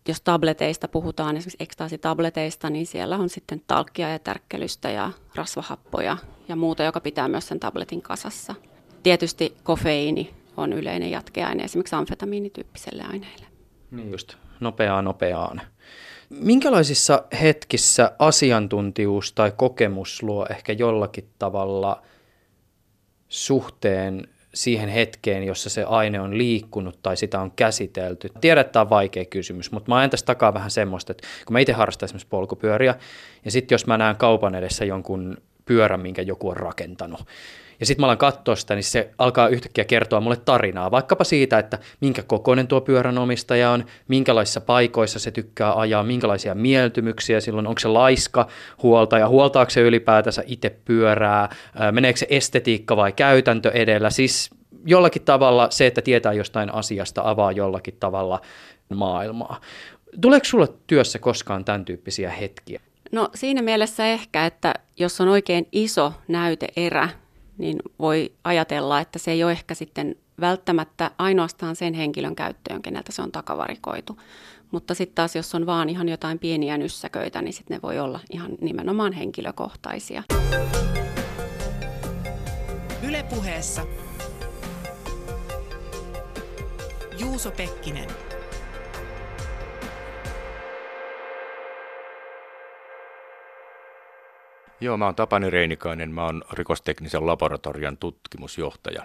Jos tableteista puhutaan, esimerkiksi ekstaasitableteista, niin siellä on sitten talkkia ja tärkkelystä ja rasvahappoja ja muuta, joka pitää myös sen tabletin kasassa. Tietysti kofeiini on yleinen jatkeaine esimerkiksi amfetamiinityyppiselle aineelle. Niin just, nopeaa nopeaan. Minkälaisissa hetkissä asiantuntijuus tai kokemus luo ehkä jollakin tavalla suhteen siihen hetkeen, jossa se aine on liikkunut tai sitä on käsitelty? Tiedän, että tämä on vaikea kysymys, mutta mä ajan tästä takaa vähän semmoista, että kun mä itse harrastan esimerkiksi polkupyöriä, ja sitten jos mä näen kaupan edessä jonkun pyörän, minkä joku on rakentanut, ja sitten mä alan katsoa sitä, niin se alkaa yhtäkkiä kertoa mulle tarinaa, vaikkapa siitä, että minkä kokoinen tuo pyörän omistaja on, minkälaisissa paikoissa se tykkää ajaa, minkälaisia mieltymyksiä silloin, onko se laiska huolta ja huoltaako se ylipäätänsä itse pyörää, meneekö se estetiikka vai käytäntö edellä, siis jollakin tavalla se, että tietää jostain asiasta, avaa jollakin tavalla maailmaa. Tuleeko sulle työssä koskaan tämän tyyppisiä hetkiä? No siinä mielessä ehkä, että jos on oikein iso näyteerä, niin voi ajatella, että se ei ole ehkä sitten välttämättä ainoastaan sen henkilön käyttöön, keneltä se on takavarikoitu. Mutta sitten taas, jos on vaan ihan jotain pieniä nyssäköitä, niin sitten ne voi olla ihan nimenomaan henkilökohtaisia. Ylepuheessa Juuso Pekkinen. Joo, mä oon Tapani Reinikainen, mä oon rikosteknisen laboratorian tutkimusjohtaja.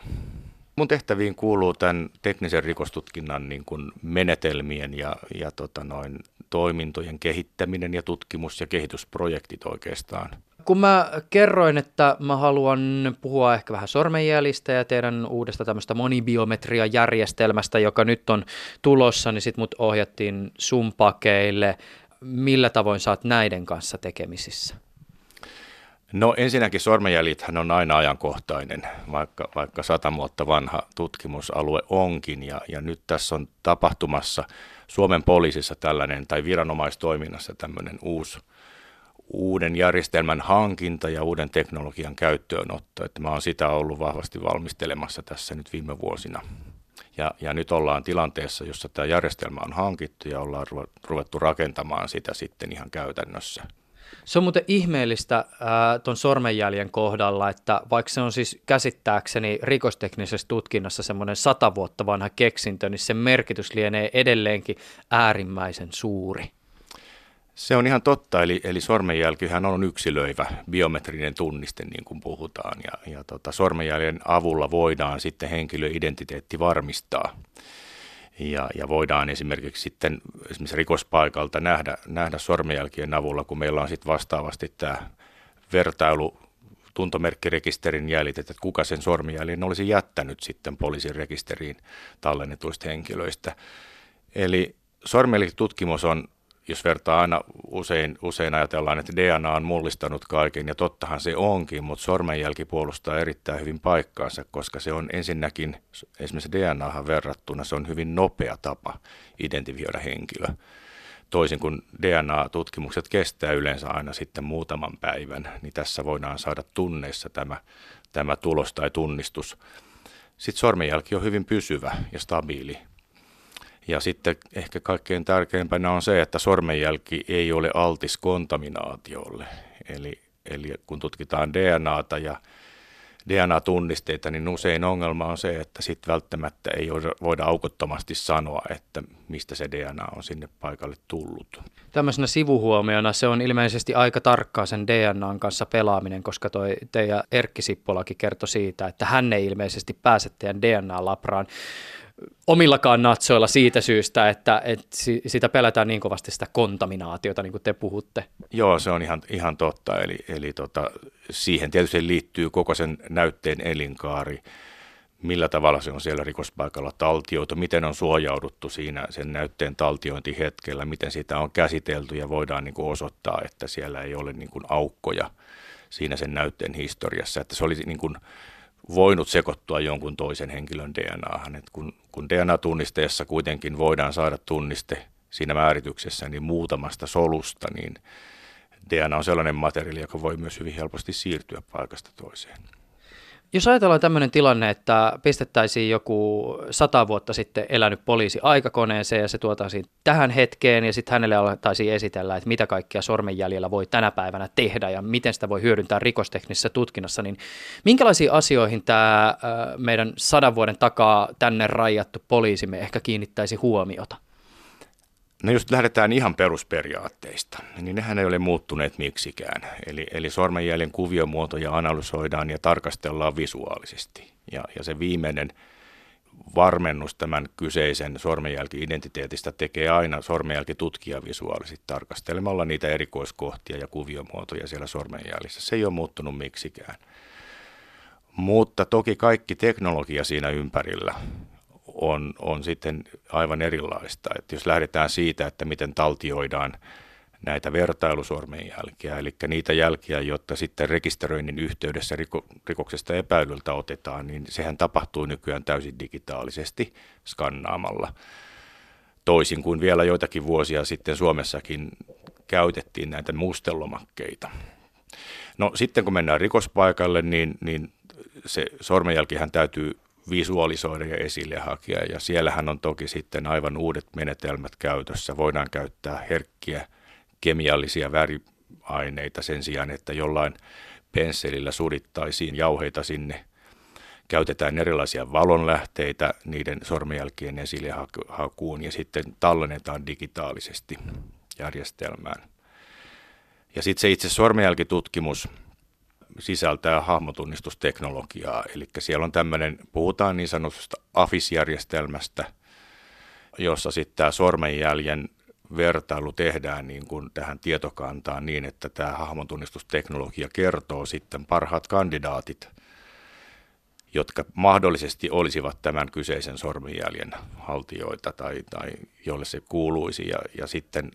Mun tehtäviin kuuluu tämän teknisen rikostutkinnan niin kuin menetelmien ja, ja tota noin, toimintojen kehittäminen ja tutkimus- ja kehitysprojektit oikeastaan. Kun mä kerroin, että mä haluan puhua ehkä vähän sormenjäljistä ja teidän uudesta tämmöistä monibiometria-järjestelmästä, joka nyt on tulossa, niin sit mut ohjattiin sun pakeille. Millä tavoin saat näiden kanssa tekemisissä? No ensinnäkin sormenjäljithän on aina ajankohtainen, vaikka, vaikka sata vuotta vanha tutkimusalue onkin. Ja, ja nyt tässä on tapahtumassa Suomen poliisissa tällainen, tai viranomaistoiminnassa tämmöinen uusi, uuden järjestelmän hankinta ja uuden teknologian käyttöönotto. Että mä oon sitä ollut vahvasti valmistelemassa tässä nyt viime vuosina. Ja, ja nyt ollaan tilanteessa, jossa tämä järjestelmä on hankittu ja ollaan ruvettu rakentamaan sitä sitten ihan käytännössä. Se on muuten ihmeellistä tuon sormenjäljen kohdalla, että vaikka se on siis käsittääkseni rikosteknisessä tutkinnassa semmoinen sata vuotta vanha keksintö, niin sen merkitys lienee edelleenkin äärimmäisen suuri. Se on ihan totta, eli, eli sormenjälkihän on yksilöivä biometrinen tunniste, niin kuin puhutaan, ja, ja tota, sormenjäljen avulla voidaan sitten henkilöidentiteetti varmistaa. Ja, ja voidaan esimerkiksi sitten esimerkiksi rikospaikalta nähdä, nähdä sormenjälkien avulla, kun meillä on sitten vastaavasti tämä vertailu tuntomerkkirekisterin jäljet, että kuka sen sormenjäljen olisi jättänyt sitten poliisin rekisteriin tallennetuista henkilöistä. Eli sormenjälkitutkimus on jos vertaa aina usein, usein ajatellaan, että DNA on mullistanut kaiken, ja tottahan se onkin, mutta sormenjälki puolustaa erittäin hyvin paikkaansa, koska se on ensinnäkin, esimerkiksi DNAhan verrattuna, se on hyvin nopea tapa identifioida henkilö. Toisin kuin DNA-tutkimukset kestää yleensä aina sitten muutaman päivän, niin tässä voidaan saada tunneissa tämä, tämä tulos tai tunnistus. Sitten sormenjälki on hyvin pysyvä ja stabiili ja sitten ehkä kaikkein tärkeimpänä on se, että sormenjälki ei ole altis kontaminaatiolle. Eli, eli kun tutkitaan DNAta ja DNA-tunnisteita, niin usein ongelma on se, että sitten välttämättä ei voida aukottomasti sanoa, että mistä se DNA on sinne paikalle tullut. Tämmöisenä sivuhuomiona se on ilmeisesti aika tarkkaa sen DNAn kanssa pelaaminen, koska toi teidän Erkki Sippolakin kertoi siitä, että hän ei ilmeisesti pääse teidän DNA-labraan omillakaan natsoilla siitä syystä, että, että sitä pelätään niin kovasti sitä kontaminaatiota, niin kuin te puhutte. Joo, se on ihan, ihan totta. Eli, eli tota, siihen tietysti liittyy koko sen näytteen elinkaari, millä tavalla se on siellä rikospaikalla taltioitu, miten on suojauduttu siinä sen näytteen taltiointihetkellä, miten sitä on käsitelty ja voidaan niin kuin osoittaa, että siellä ei ole niin kuin aukkoja siinä sen näytteen historiassa. Että se oli niin kuin voinut sekoittua jonkun toisen henkilön DNAhan. Et kun, kun DNA-tunnisteessa kuitenkin voidaan saada tunniste siinä määrityksessä niin muutamasta solusta, niin DNA on sellainen materiaali, joka voi myös hyvin helposti siirtyä paikasta toiseen. Jos ajatellaan tämmöinen tilanne, että pistettäisiin joku sata vuotta sitten elänyt poliisi aikakoneeseen ja se tuotaisiin tähän hetkeen ja sitten hänelle alettaisiin esitellä, että mitä kaikkea sormenjäljellä voi tänä päivänä tehdä ja miten sitä voi hyödyntää rikosteknisessä tutkinnassa, niin minkälaisiin asioihin tämä meidän sadan vuoden takaa tänne rajattu poliisimme ehkä kiinnittäisi huomiota? No jos lähdetään ihan perusperiaatteista, niin nehän ei ole muuttuneet miksikään. Eli, eli sormenjäljen kuviomuotoja analysoidaan ja tarkastellaan visuaalisesti. Ja, ja se viimeinen varmennus tämän kyseisen sormenjälki-identiteetistä tekee aina sormenjälkitutkija visuaalisesti tarkastelemalla niitä erikoiskohtia ja kuviomuotoja siellä sormenjäljissä. Se ei ole muuttunut miksikään. Mutta toki kaikki teknologia siinä ympärillä on, on sitten aivan erilaista. Että jos lähdetään siitä, että miten taltioidaan näitä vertailusormenjälkiä, eli niitä jälkiä, jotta sitten rekisteröinnin yhteydessä riko, rikoksesta epäilyltä otetaan, niin sehän tapahtuu nykyään täysin digitaalisesti skannaamalla. Toisin kuin vielä joitakin vuosia sitten Suomessakin käytettiin näitä mustelomakkeita. No sitten kun mennään rikospaikalle, niin, niin se sormenjälkihän täytyy visualisoida ja esille hakea. Ja siellähän on toki sitten aivan uudet menetelmät käytössä. Voidaan käyttää herkkiä kemiallisia väriaineita sen sijaan, että jollain pensselillä surittaisiin jauheita sinne. Käytetään erilaisia valonlähteitä niiden sormenjälkien esille hakuun ja sitten tallennetaan digitaalisesti järjestelmään. Ja sitten se itse sormenjälkitutkimus – sisältää hahmotunnistusteknologiaa. Eli siellä on tämmöinen, puhutaan niin sanotusta AFIS-järjestelmästä, jossa sitten tämä sormenjäljen vertailu tehdään niin kuin tähän tietokantaan niin, että tämä hahmontunnistusteknologia kertoo sitten parhaat kandidaatit, jotka mahdollisesti olisivat tämän kyseisen sormenjäljen haltijoita tai, tai jolle se kuuluisi. Ja, ja sitten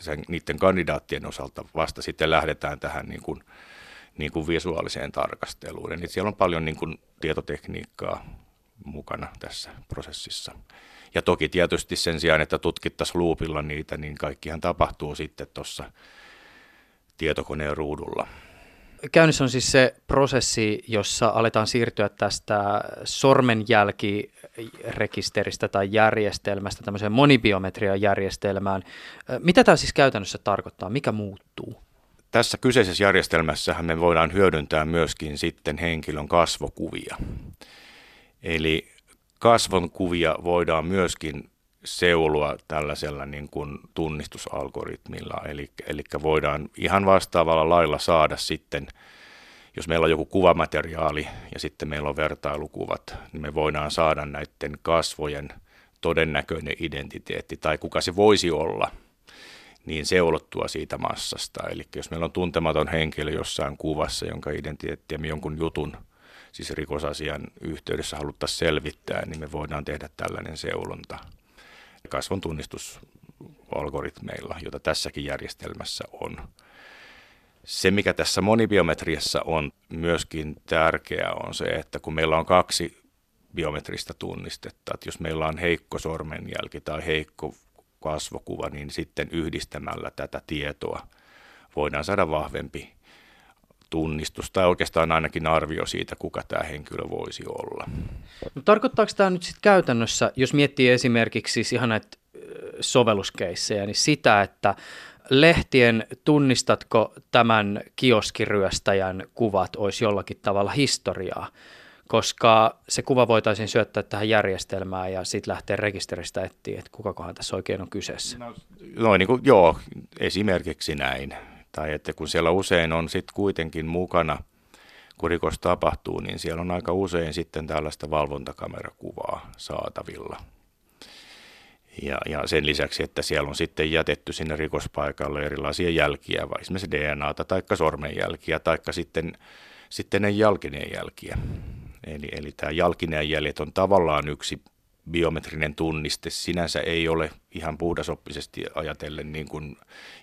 sen, niiden kandidaattien osalta vasta sitten lähdetään tähän niin kuin, niin kuin visuaaliseen tarkasteluun. Eli siellä on paljon niin kuin tietotekniikkaa mukana tässä prosessissa. Ja toki tietysti sen sijaan, että tutkittaisiin luupilla niitä, niin kaikkihan tapahtuu sitten tuossa tietokoneen ruudulla. Käynnissä on siis se prosessi, jossa aletaan siirtyä tästä sormenjälkirekisteristä tai järjestelmästä tämmöiseen monibiometriajärjestelmään. Mitä tämä siis käytännössä tarkoittaa? Mikä muuttuu? Tässä kyseisessä järjestelmässähän me voidaan hyödyntää myöskin sitten henkilön kasvokuvia. Eli kasvon kuvia voidaan myöskin seulua tällaisella niin kuin tunnistusalgoritmilla, eli, eli voidaan ihan vastaavalla lailla saada sitten, jos meillä on joku kuvamateriaali ja sitten meillä on vertailukuvat, niin me voidaan saada näiden kasvojen todennäköinen identiteetti tai kuka se voisi olla, niin seulottua siitä massasta. Eli jos meillä on tuntematon henkilö jossain kuvassa, jonka identiteettiä me jonkun jutun siis rikosasian yhteydessä haluttaisiin selvittää, niin me voidaan tehdä tällainen seulonta kasvon tunnistusalgoritmeilla, jota tässäkin järjestelmässä on. Se, mikä tässä monibiometriassa on myöskin tärkeää, on se, että kun meillä on kaksi biometristä tunnistetta, että jos meillä on heikko sormenjälki tai heikko kasvokuva, niin sitten yhdistämällä tätä tietoa voidaan saada vahvempi tunnistus tai oikeastaan ainakin arvio siitä, kuka tämä henkilö voisi olla. No, tarkoittaako tämä nyt sitten käytännössä, jos miettii esimerkiksi siis ihan näitä sovelluskeissejä, niin sitä, että lehtien tunnistatko tämän kioskiryöstäjän kuvat olisi jollakin tavalla historiaa, koska se kuva voitaisiin syöttää tähän järjestelmään ja sitten lähteä rekisteristä etsiä, että kukakohan tässä oikein on kyseessä. No, no niin kuin, joo, esimerkiksi näin. Tai että kun siellä usein on sitten kuitenkin mukana, kun rikos tapahtuu, niin siellä on aika usein sitten tällaista valvontakamerakuvaa saatavilla. Ja, ja sen lisäksi, että siellä on sitten jätetty sinne rikospaikalle erilaisia jälkiä, vaikka esimerkiksi DNAta tai sormenjälkiä, tai sitten, sitten ne jalkineenjälkiä. Eli, eli tämä jalkineenjäljet on tavallaan yksi biometrinen tunniste sinänsä ei ole ihan puhdasoppisesti ajatellen niin kuin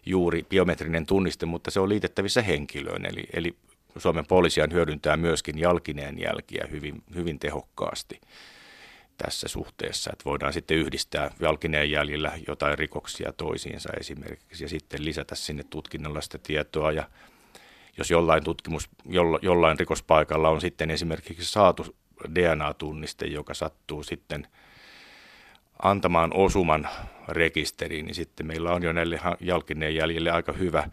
juuri biometrinen tunniste, mutta se on liitettävissä henkilöön. Eli, eli Suomen poliisian hyödyntää myöskin jalkineen jälkiä hyvin, hyvin tehokkaasti tässä suhteessa, että voidaan sitten yhdistää jalkineen jäljillä jotain rikoksia toisiinsa esimerkiksi ja sitten lisätä sinne tutkinnalla sitä tietoa ja jos jollain tutkimus, jollain rikospaikalla on sitten esimerkiksi saatu DNA-tunniste, joka sattuu sitten – antamaan osuman rekisteriin, niin sitten meillä on jo näille jalkineen jäljille aika hyvä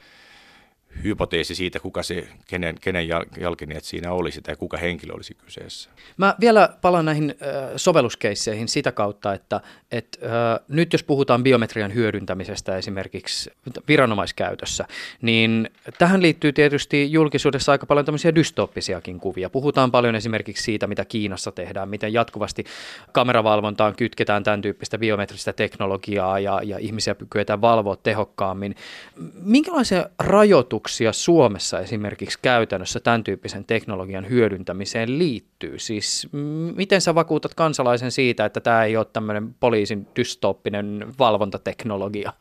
hypoteesi siitä, kuka se, kenen, kenen jalkineet siinä olisi tai kuka henkilö olisi kyseessä. Mä vielä palaan näihin äh, sovelluskeisseihin sitä kautta, että et, äh, nyt jos puhutaan biometrian hyödyntämisestä esimerkiksi viranomaiskäytössä, niin tähän liittyy tietysti julkisuudessa aika paljon tämmöisiä dystooppisiakin kuvia. Puhutaan paljon esimerkiksi siitä, mitä Kiinassa tehdään, miten jatkuvasti kameravalvontaan kytketään tämän tyyppistä biometristä teknologiaa ja, ja ihmisiä kyetään valvoa tehokkaammin. Minkälaisia rajoituksia rajoituksia Suomessa esimerkiksi käytännössä tämän tyyppisen teknologian hyödyntämiseen liittyy? Siis miten sä vakuutat kansalaisen siitä, että tämä ei ole tämmöinen poliisin dystooppinen valvontateknologia?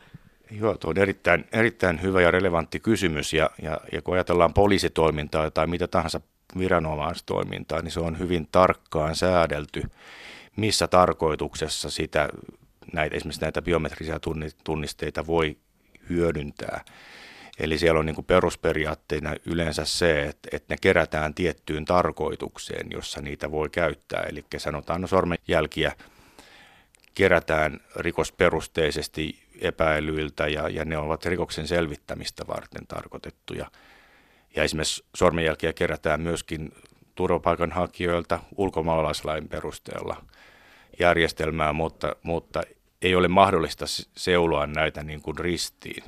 Joo, tuo on erittäin, erittäin hyvä ja relevantti kysymys ja, ja, ja kun ajatellaan poliisitoimintaa tai mitä tahansa viranomaistoimintaa, niin se on hyvin tarkkaan säädelty, missä tarkoituksessa sitä, näitä, esimerkiksi näitä biometrisiä tunnisteita voi hyödyntää. Eli siellä on niin kuin perusperiaatteena yleensä se, että, että ne kerätään tiettyyn tarkoitukseen, jossa niitä voi käyttää. Eli sanotaan no sormenjälkiä kerätään rikosperusteisesti epäilyiltä ja, ja ne ovat rikoksen selvittämistä varten tarkoitettuja. Ja esimerkiksi sormenjälkiä kerätään myöskin turvapaikanhakijoilta ulkomaalaislain perusteella järjestelmää, mutta, mutta ei ole mahdollista seuloa näitä niin kuin ristiin.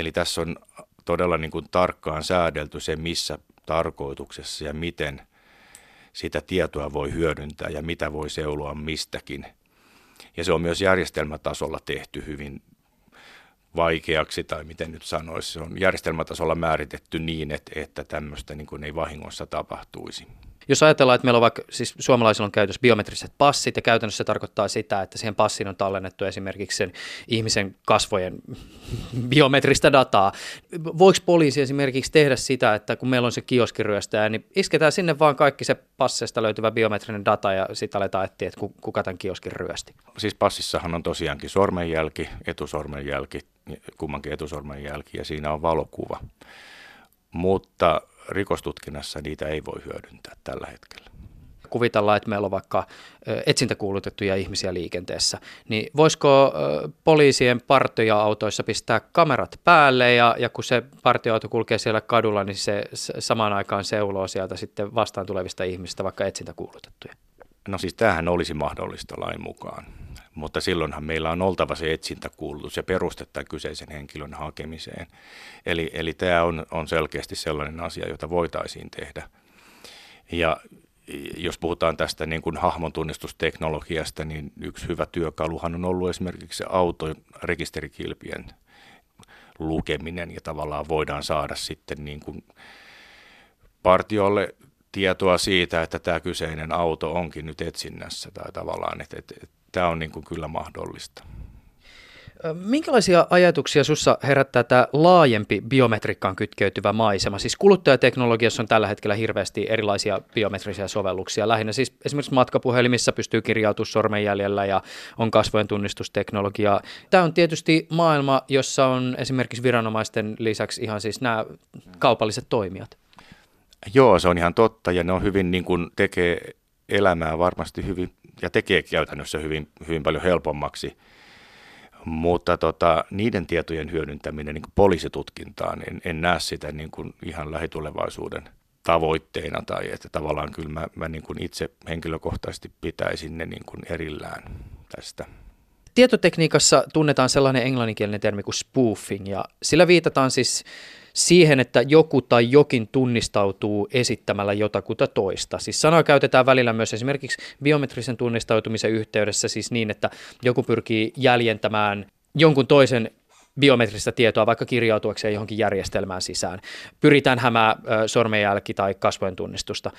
Eli tässä on todella niin kuin tarkkaan säädelty se, missä tarkoituksessa ja miten sitä tietoa voi hyödyntää ja mitä voi seuloa mistäkin. Ja se on myös järjestelmätasolla tehty hyvin, vaikeaksi tai miten nyt sanoisi. Se on järjestelmätasolla määritetty niin, että, että tämmöistä niin kuin ei vahingossa tapahtuisi. Jos ajatellaan, että meillä on vaikka, siis suomalaisilla on käytössä biometriset passit ja käytännössä se tarkoittaa sitä, että siihen passiin on tallennettu esimerkiksi sen ihmisen kasvojen biometristä dataa. Voiko poliisi esimerkiksi tehdä sitä, että kun meillä on se kioskiryöstäjä, niin isketään sinne vaan kaikki se passista löytyvä biometrinen data ja sitten aletaan etsiä, että kuka tämän kioskin ryösti? Siis passissahan on tosiaankin sormenjälki, etusormenjälki, kummankin etusormenjälki ja siinä on valokuva. Mutta rikostutkinnassa niitä ei voi hyödyntää tällä hetkellä. Kuvitellaan, että meillä on vaikka etsintäkuulutettuja ihmisiä liikenteessä, niin voisiko poliisien partioautoissa pistää kamerat päälle ja, ja kun se partioauto kulkee siellä kadulla, niin se samaan aikaan seuloo sieltä sitten vastaan tulevista ihmisistä vaikka etsintäkuulutettuja? No siis tämähän olisi mahdollista lain mukaan, mutta silloinhan meillä on oltava se etsintäkuulutus ja perustetta kyseisen henkilön hakemiseen. Eli, eli tämä on, on selkeästi sellainen asia, jota voitaisiin tehdä. Ja jos puhutaan tästä niin kuin hahmontunnistusteknologiasta, niin yksi hyvä työkaluhan on ollut esimerkiksi auton rekisterikilpien lukeminen ja tavallaan voidaan saada sitten niin kuin partiolle tietoa siitä, että tämä kyseinen auto onkin nyt etsinnässä tai tavallaan, että, että, että tämä on niin kuin kyllä mahdollista. Minkälaisia ajatuksia sinussa herättää tämä laajempi biometriikkaan kytkeytyvä maisema? Siis kuluttajateknologiassa on tällä hetkellä hirveästi erilaisia biometrisiä sovelluksia. Lähinnä siis esimerkiksi matkapuhelimissa pystyy kirjautumaan sormenjäljellä ja on kasvojen tunnistusteknologiaa. Tämä on tietysti maailma, jossa on esimerkiksi viranomaisten lisäksi ihan siis nämä kaupalliset toimijat. Joo, se on ihan totta ja ne on hyvin niin kuin tekee elämää varmasti hyvin ja tekee käytännössä hyvin, hyvin paljon helpommaksi. Mutta tota, niiden tietojen hyödyntäminen niin poliisitutkintaan, en, en näe sitä niin kuin ihan lähitulevaisuuden tavoitteena tai että tavallaan kyllä mä, mä niin kuin itse henkilökohtaisesti pitäisin ne niin kuin erillään tästä. Tietotekniikassa tunnetaan sellainen englanninkielinen termi kuin spoofing ja sillä viitataan siis siihen, että joku tai jokin tunnistautuu esittämällä jotakuta toista. Siis sanaa käytetään välillä myös esimerkiksi biometrisen tunnistautumisen yhteydessä siis niin, että joku pyrkii jäljentämään jonkun toisen biometristä tietoa vaikka kirjautuakseen johonkin järjestelmään sisään. Pyritään hämää sormenjälki- tai kasvojen tunnistusta.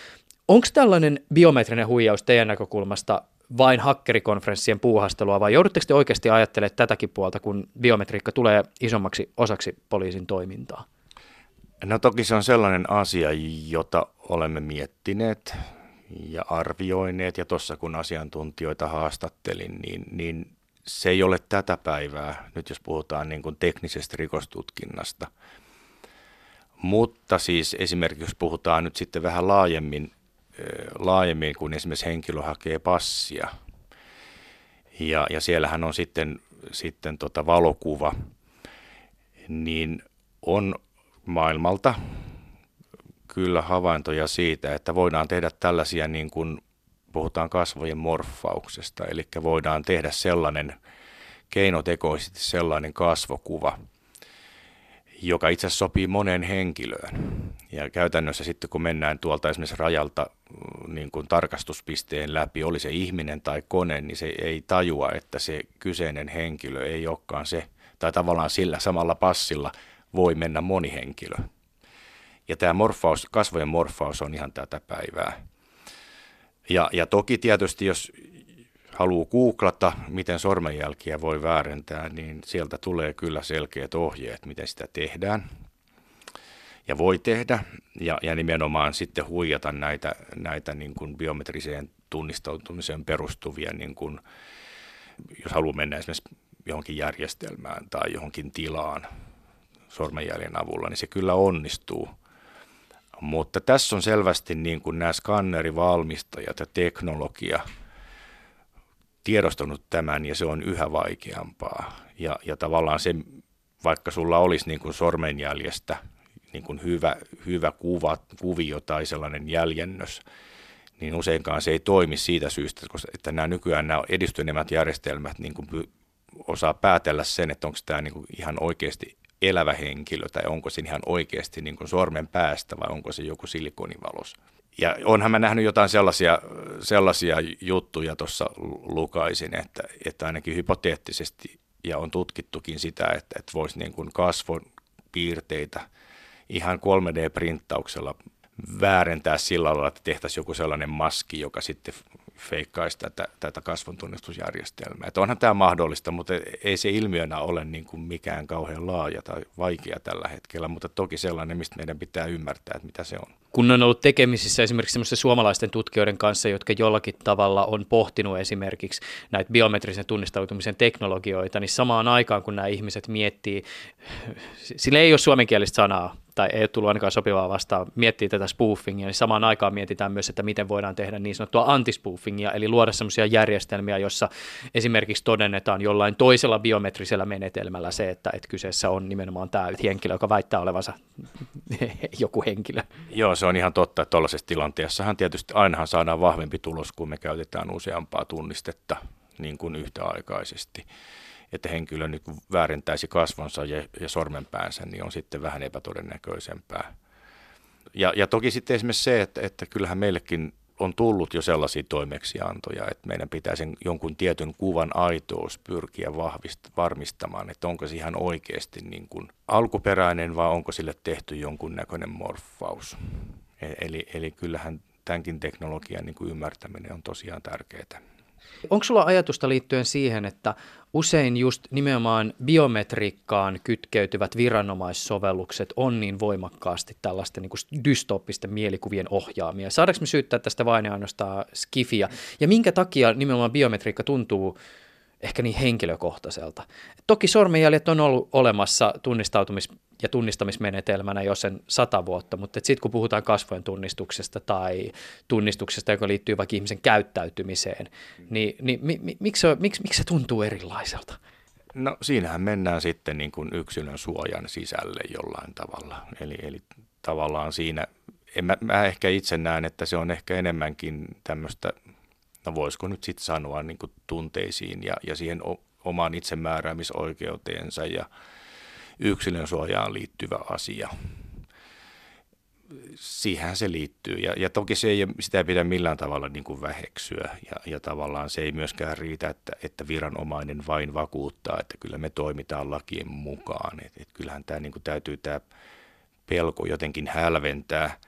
Onko tällainen biometrinen huijaus teidän näkökulmasta vain hakkerikonferenssien puuhastelua vai joudutteko te oikeasti ajattelemaan tätäkin puolta, kun biometriikka tulee isommaksi osaksi poliisin toimintaa? No toki se on sellainen asia, jota olemme miettineet ja arvioineet, ja tuossa kun asiantuntijoita haastattelin, niin, niin se ei ole tätä päivää, nyt jos puhutaan niin kuin teknisestä rikostutkinnasta. Mutta siis esimerkiksi jos puhutaan nyt sitten vähän laajemmin, laajemmin kun esimerkiksi henkilö hakee passia, ja, ja siellähän on sitten, sitten tota valokuva, niin on maailmalta kyllä havaintoja siitä, että voidaan tehdä tällaisia niin kuin puhutaan kasvojen morfauksesta, eli voidaan tehdä sellainen keinotekoisesti sellainen kasvokuva, joka itse asiassa sopii moneen henkilöön. Ja käytännössä sitten kun mennään tuolta esimerkiksi rajalta niin kuin tarkastuspisteen läpi, oli se ihminen tai kone, niin se ei tajua, että se kyseinen henkilö ei olekaan se, tai tavallaan sillä samalla passilla voi mennä moni henkilö. Ja tämä morfaus, kasvojen morfaus on ihan tätä päivää. Ja, ja toki tietysti, jos haluaa googlata, miten sormenjälkiä voi väärentää, niin sieltä tulee kyllä selkeät ohjeet, miten sitä tehdään ja voi tehdä. Ja, ja nimenomaan sitten huijata näitä, näitä niin kuin biometriseen tunnistautumiseen perustuvia, niin kuin, jos haluaa mennä esimerkiksi johonkin järjestelmään tai johonkin tilaan, sormenjäljen avulla, niin se kyllä onnistuu. Mutta tässä on selvästi niin kuin nämä skannerivalmistajat ja teknologia tiedostanut tämän ja se on yhä vaikeampaa. Ja, ja tavallaan se, vaikka sulla olisi niin kuin sormenjäljestä niin kuin hyvä, hyvä kuva, kuvio tai sellainen jäljennös, niin useinkaan se ei toimi siitä syystä, koska että nämä nykyään nämä edistyneemmät järjestelmät niin kuin osaa päätellä sen, että onko tämä niin kuin ihan oikeasti elävä henkilö tai onko se ihan oikeasti niin kuin sormen päästä vai onko se joku silikonivalos. Ja onhan mä nähnyt jotain sellaisia, sellaisia juttuja tuossa lukaisin, että, että ainakin hypoteettisesti ja on tutkittukin sitä, että, että voisi niin kuin kasvon piirteitä ihan 3D-printtauksella väärentää sillä lailla, että tehtäisiin joku sellainen maski, joka sitten feikkaisi tätä, tätä kasvontunnistusjärjestelmää. Että onhan tämä mahdollista, mutta ei se ilmiönä ole niin kuin mikään kauhean laaja tai vaikea tällä hetkellä, mutta toki sellainen, mistä meidän pitää ymmärtää, että mitä se on. Kun on ollut tekemisissä esimerkiksi semmoisten suomalaisten tutkijoiden kanssa, jotka jollakin tavalla on pohtinut esimerkiksi näitä biometrisen tunnistautumisen teknologioita, niin samaan aikaan kun nämä ihmiset miettii, sillä ei ole suomenkielistä sanaa, tai ei tullut ainakaan sopivaa vastaan, miettii tätä spoofingia, niin samaan aikaan mietitään myös, että miten voidaan tehdä niin sanottua antispoofingia, eli luoda sellaisia järjestelmiä, jossa esimerkiksi todennetaan jollain toisella biometrisellä menetelmällä se, että, että kyseessä on nimenomaan tämä henkilö, joka väittää olevansa joku henkilö. Joo, se on ihan totta, että tuollaisessa tilanteessahan tietysti ainahan saadaan vahvempi tulos, kun me käytetään useampaa tunnistetta niin kuin yhtäaikaisesti että henkilö nyt väärentäisi kasvonsa ja, ja sormenpäänsä, niin on sitten vähän epätodennäköisempää. Ja, ja toki sitten esimerkiksi se, että, että kyllähän meillekin on tullut jo sellaisia toimeksiantoja, että meidän pitää sen jonkun tietyn kuvan aitous pyrkiä vahvist- varmistamaan, että onko se ihan oikeasti niin kuin alkuperäinen vai onko sille tehty jonkun näköinen morfaus. E-, eli, eli kyllähän tämänkin teknologian niin kuin ymmärtäminen on tosiaan tärkeää. Onko sulla ajatusta liittyen siihen, että usein just nimenomaan biometriikkaan kytkeytyvät viranomaissovellukset on niin voimakkaasti tällaisten niin kuin dystooppisten mielikuvien ohjaamia? Saadaanko me syyttää tästä vain ja ainoastaan skifia? Ja minkä takia nimenomaan biometriikka tuntuu ehkä niin henkilökohtaiselta. Toki sormenjäljet on ollut olemassa tunnistautumis- ja tunnistamismenetelmänä jo sen sata vuotta, mutta sitten kun puhutaan kasvojen tunnistuksesta tai tunnistuksesta, joka liittyy vaikka ihmisen käyttäytymiseen, niin, niin mi, mi, miksi, se, miksi, miksi se tuntuu erilaiselta? No siinähän mennään sitten niin kuin yksilön suojan sisälle jollain tavalla. Eli, eli tavallaan siinä, en mä, mä ehkä itse näen, että se on ehkä enemmänkin tämmöistä no voisiko nyt sitten sanoa niin kuin tunteisiin ja, ja siihen o, omaan itsemääräämisoikeuteensa ja yksilön suojaan liittyvä asia. Siihen se liittyy ja, ja toki se ei, sitä ei pidä millään tavalla niin kuin väheksyä ja, ja tavallaan se ei myöskään riitä, että, että viranomainen vain vakuuttaa, että kyllä me toimitaan lakien mukaan. Et, et kyllähän tämä niin kuin täytyy tämä pelko jotenkin hälventää –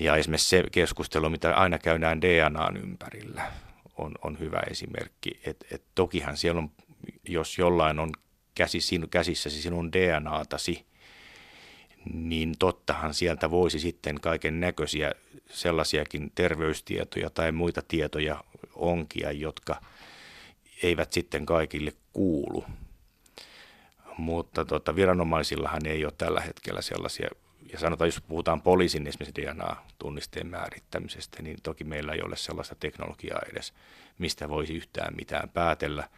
ja esimerkiksi se keskustelu, mitä aina käydään DNAn ympärillä, on, on hyvä esimerkki. Et, et tokihan siellä on, jos jollain on käsi, käsissäsi sinun DNAtasi, niin tottahan sieltä voisi sitten kaiken näköisiä sellaisiakin terveystietoja tai muita tietoja onkia, jotka eivät sitten kaikille kuulu. Mutta tota, viranomaisillahan ei ole tällä hetkellä sellaisia ja sanotaan, jos puhutaan poliisin esimerkiksi DNA-tunnisteen määrittämisestä, niin toki meillä ei ole sellaista teknologiaa edes, mistä voisi yhtään mitään päätellä.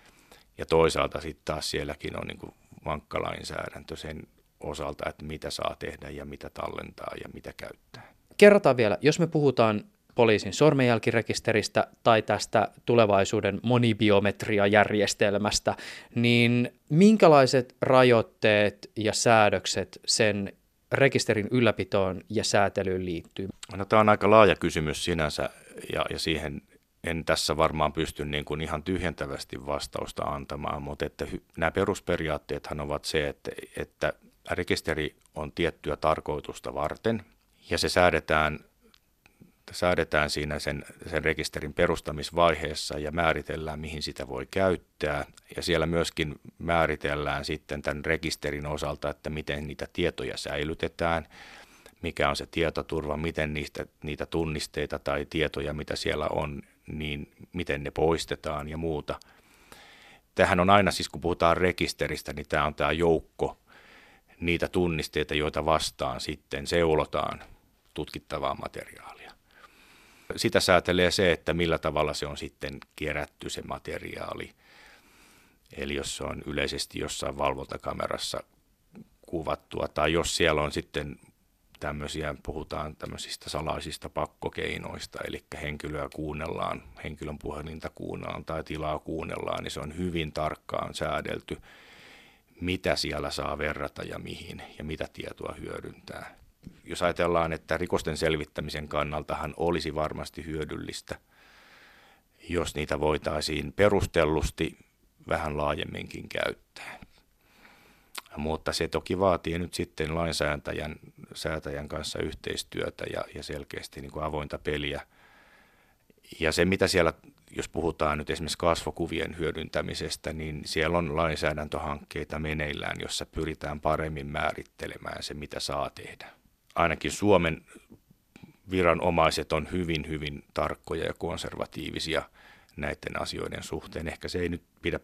Ja toisaalta sitten taas sielläkin on niin vankka lainsäädäntö sen osalta, että mitä saa tehdä ja mitä tallentaa ja mitä käyttää. Kerrotaan vielä, jos me puhutaan poliisin sormenjälkirekisteristä tai tästä tulevaisuuden monibiometriajärjestelmästä, niin minkälaiset rajoitteet ja säädökset sen rekisterin ylläpitoon ja säätelyyn liittyy? No, tämä on aika laaja kysymys sinänsä ja, ja siihen en tässä varmaan pysty niin kuin ihan tyhjentävästi vastausta antamaan, mutta että nämä perusperiaatteethan ovat se, että, että rekisteri on tiettyä tarkoitusta varten ja se säädetään säädetään siinä sen, sen rekisterin perustamisvaiheessa ja määritellään, mihin sitä voi käyttää. Ja siellä myöskin määritellään sitten tämän rekisterin osalta, että miten niitä tietoja säilytetään, mikä on se tietoturva, miten niistä, niitä tunnisteita tai tietoja, mitä siellä on, niin miten ne poistetaan ja muuta. Tähän on aina siis, kun puhutaan rekisteristä, niin tämä on tämä joukko niitä tunnisteita, joita vastaan sitten seulotaan tutkittavaa materiaalia sitä säätelee se, että millä tavalla se on sitten kerätty se materiaali. Eli jos se on yleisesti jossain valvontakamerassa kuvattua, tai jos siellä on sitten tämmöisiä, puhutaan tämmöisistä salaisista pakkokeinoista, eli henkilöä kuunnellaan, henkilön puhelinta kuunnellaan tai tilaa kuunnellaan, niin se on hyvin tarkkaan säädelty, mitä siellä saa verrata ja mihin ja mitä tietoa hyödyntää jos ajatellaan, että rikosten selvittämisen kannaltahan olisi varmasti hyödyllistä, jos niitä voitaisiin perustellusti vähän laajemminkin käyttää. Mutta se toki vaatii nyt sitten lainsäätäjän säätäjän kanssa yhteistyötä ja, ja selkeästi niin kuin avointa peliä. Ja se, mitä siellä, jos puhutaan nyt esimerkiksi kasvokuvien hyödyntämisestä, niin siellä on lainsäädäntöhankkeita meneillään, jossa pyritään paremmin määrittelemään se, mitä saa tehdä. Ainakin Suomen viranomaiset on hyvin, hyvin tarkkoja ja konservatiivisia näiden asioiden suhteen. Ehkä se ei nyt pidä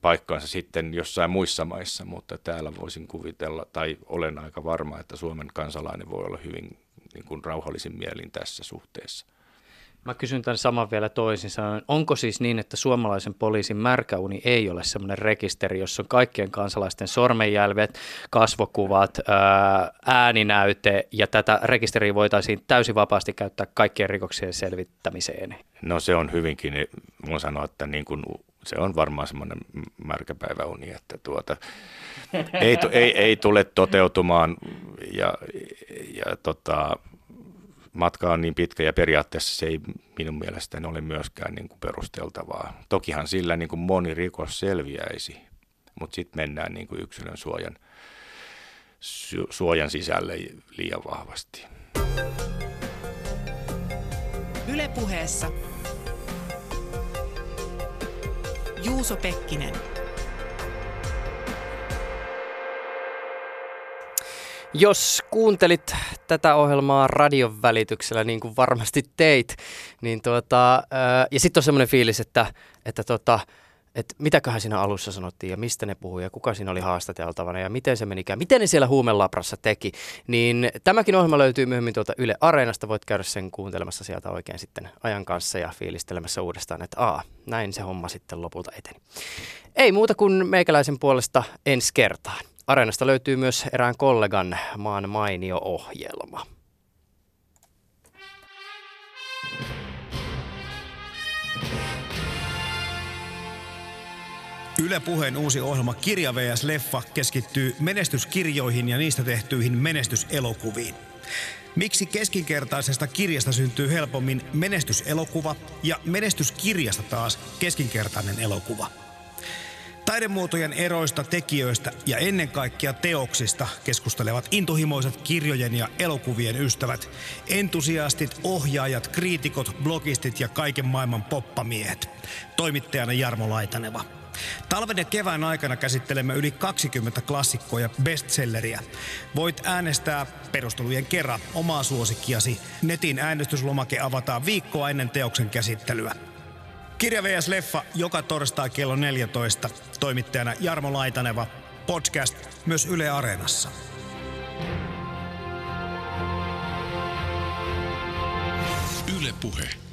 paikkaansa sitten jossain muissa maissa, mutta täällä voisin kuvitella, tai olen aika varma, että Suomen kansalainen voi olla hyvin niin kuin rauhallisin mielin tässä suhteessa. Mä kysyn tämän saman vielä toisin sanoen. Onko siis niin, että suomalaisen poliisin märkäuni ei ole semmoinen rekisteri, jossa on kaikkien kansalaisten sormenjälvet, kasvokuvat, ääninäyte ja tätä rekisteriä voitaisiin täysin vapaasti käyttää kaikkien rikoksien selvittämiseen? No se on hyvinkin, voin sanoa, että niin kuin se on varmaan semmoinen märkäpäiväuni, että tuota, ei, ei, ei tule toteutumaan ja, ja tota, matka on niin pitkä ja periaatteessa se ei minun mielestäni ole myöskään niin kuin perusteltavaa. Tokihan sillä niin kuin moni rikos selviäisi, mutta sitten mennään niin kuin yksilön suojan, suojan sisälle liian vahvasti. Ylepuheessa Juuso Pekkinen. Jos kuuntelit tätä ohjelmaa radion välityksellä, niin kuin varmasti teit, niin tuota, ja sitten on semmoinen fiilis, että, että tota, että mitäköhän siinä alussa sanottiin ja mistä ne puhui ja kuka siinä oli haastateltavana ja miten se menikään, miten ne siellä huumelabrassa teki, niin tämäkin ohjelma löytyy myöhemmin tuolta Yle Areenasta, voit käydä sen kuuntelemassa sieltä oikein sitten ajan kanssa ja fiilistelemässä uudestaan, että aa, näin se homma sitten lopulta eteni. Ei muuta kuin meikäläisen puolesta ensi kertaan. Areenasta löytyy myös erään kollegan maan mainio ohjelma. Yle Puheen uusi ohjelma Kirja vs. Leffa keskittyy menestyskirjoihin ja niistä tehtyihin menestyselokuviin. Miksi keskinkertaisesta kirjasta syntyy helpommin menestyselokuva ja menestyskirjasta taas keskinkertainen elokuva? Taidemuotojen eroista, tekijöistä ja ennen kaikkea teoksista keskustelevat intohimoiset kirjojen ja elokuvien ystävät, entusiastit, ohjaajat, kriitikot, blogistit ja kaiken maailman poppamiehet. Toimittajana Jarmo Laitaneva. Talven ja kevään aikana käsittelemme yli 20 klassikkoa ja bestselleriä. Voit äänestää perustelujen kerran omaa suosikkiasi. Netin äänestyslomake avataan viikkoa ennen teoksen käsittelyä. Kirja VS Leffa joka torstai kello 14. Toimittajana Jarmo Laitaneva. Podcast myös Yle Areenassa. Yle Puhe.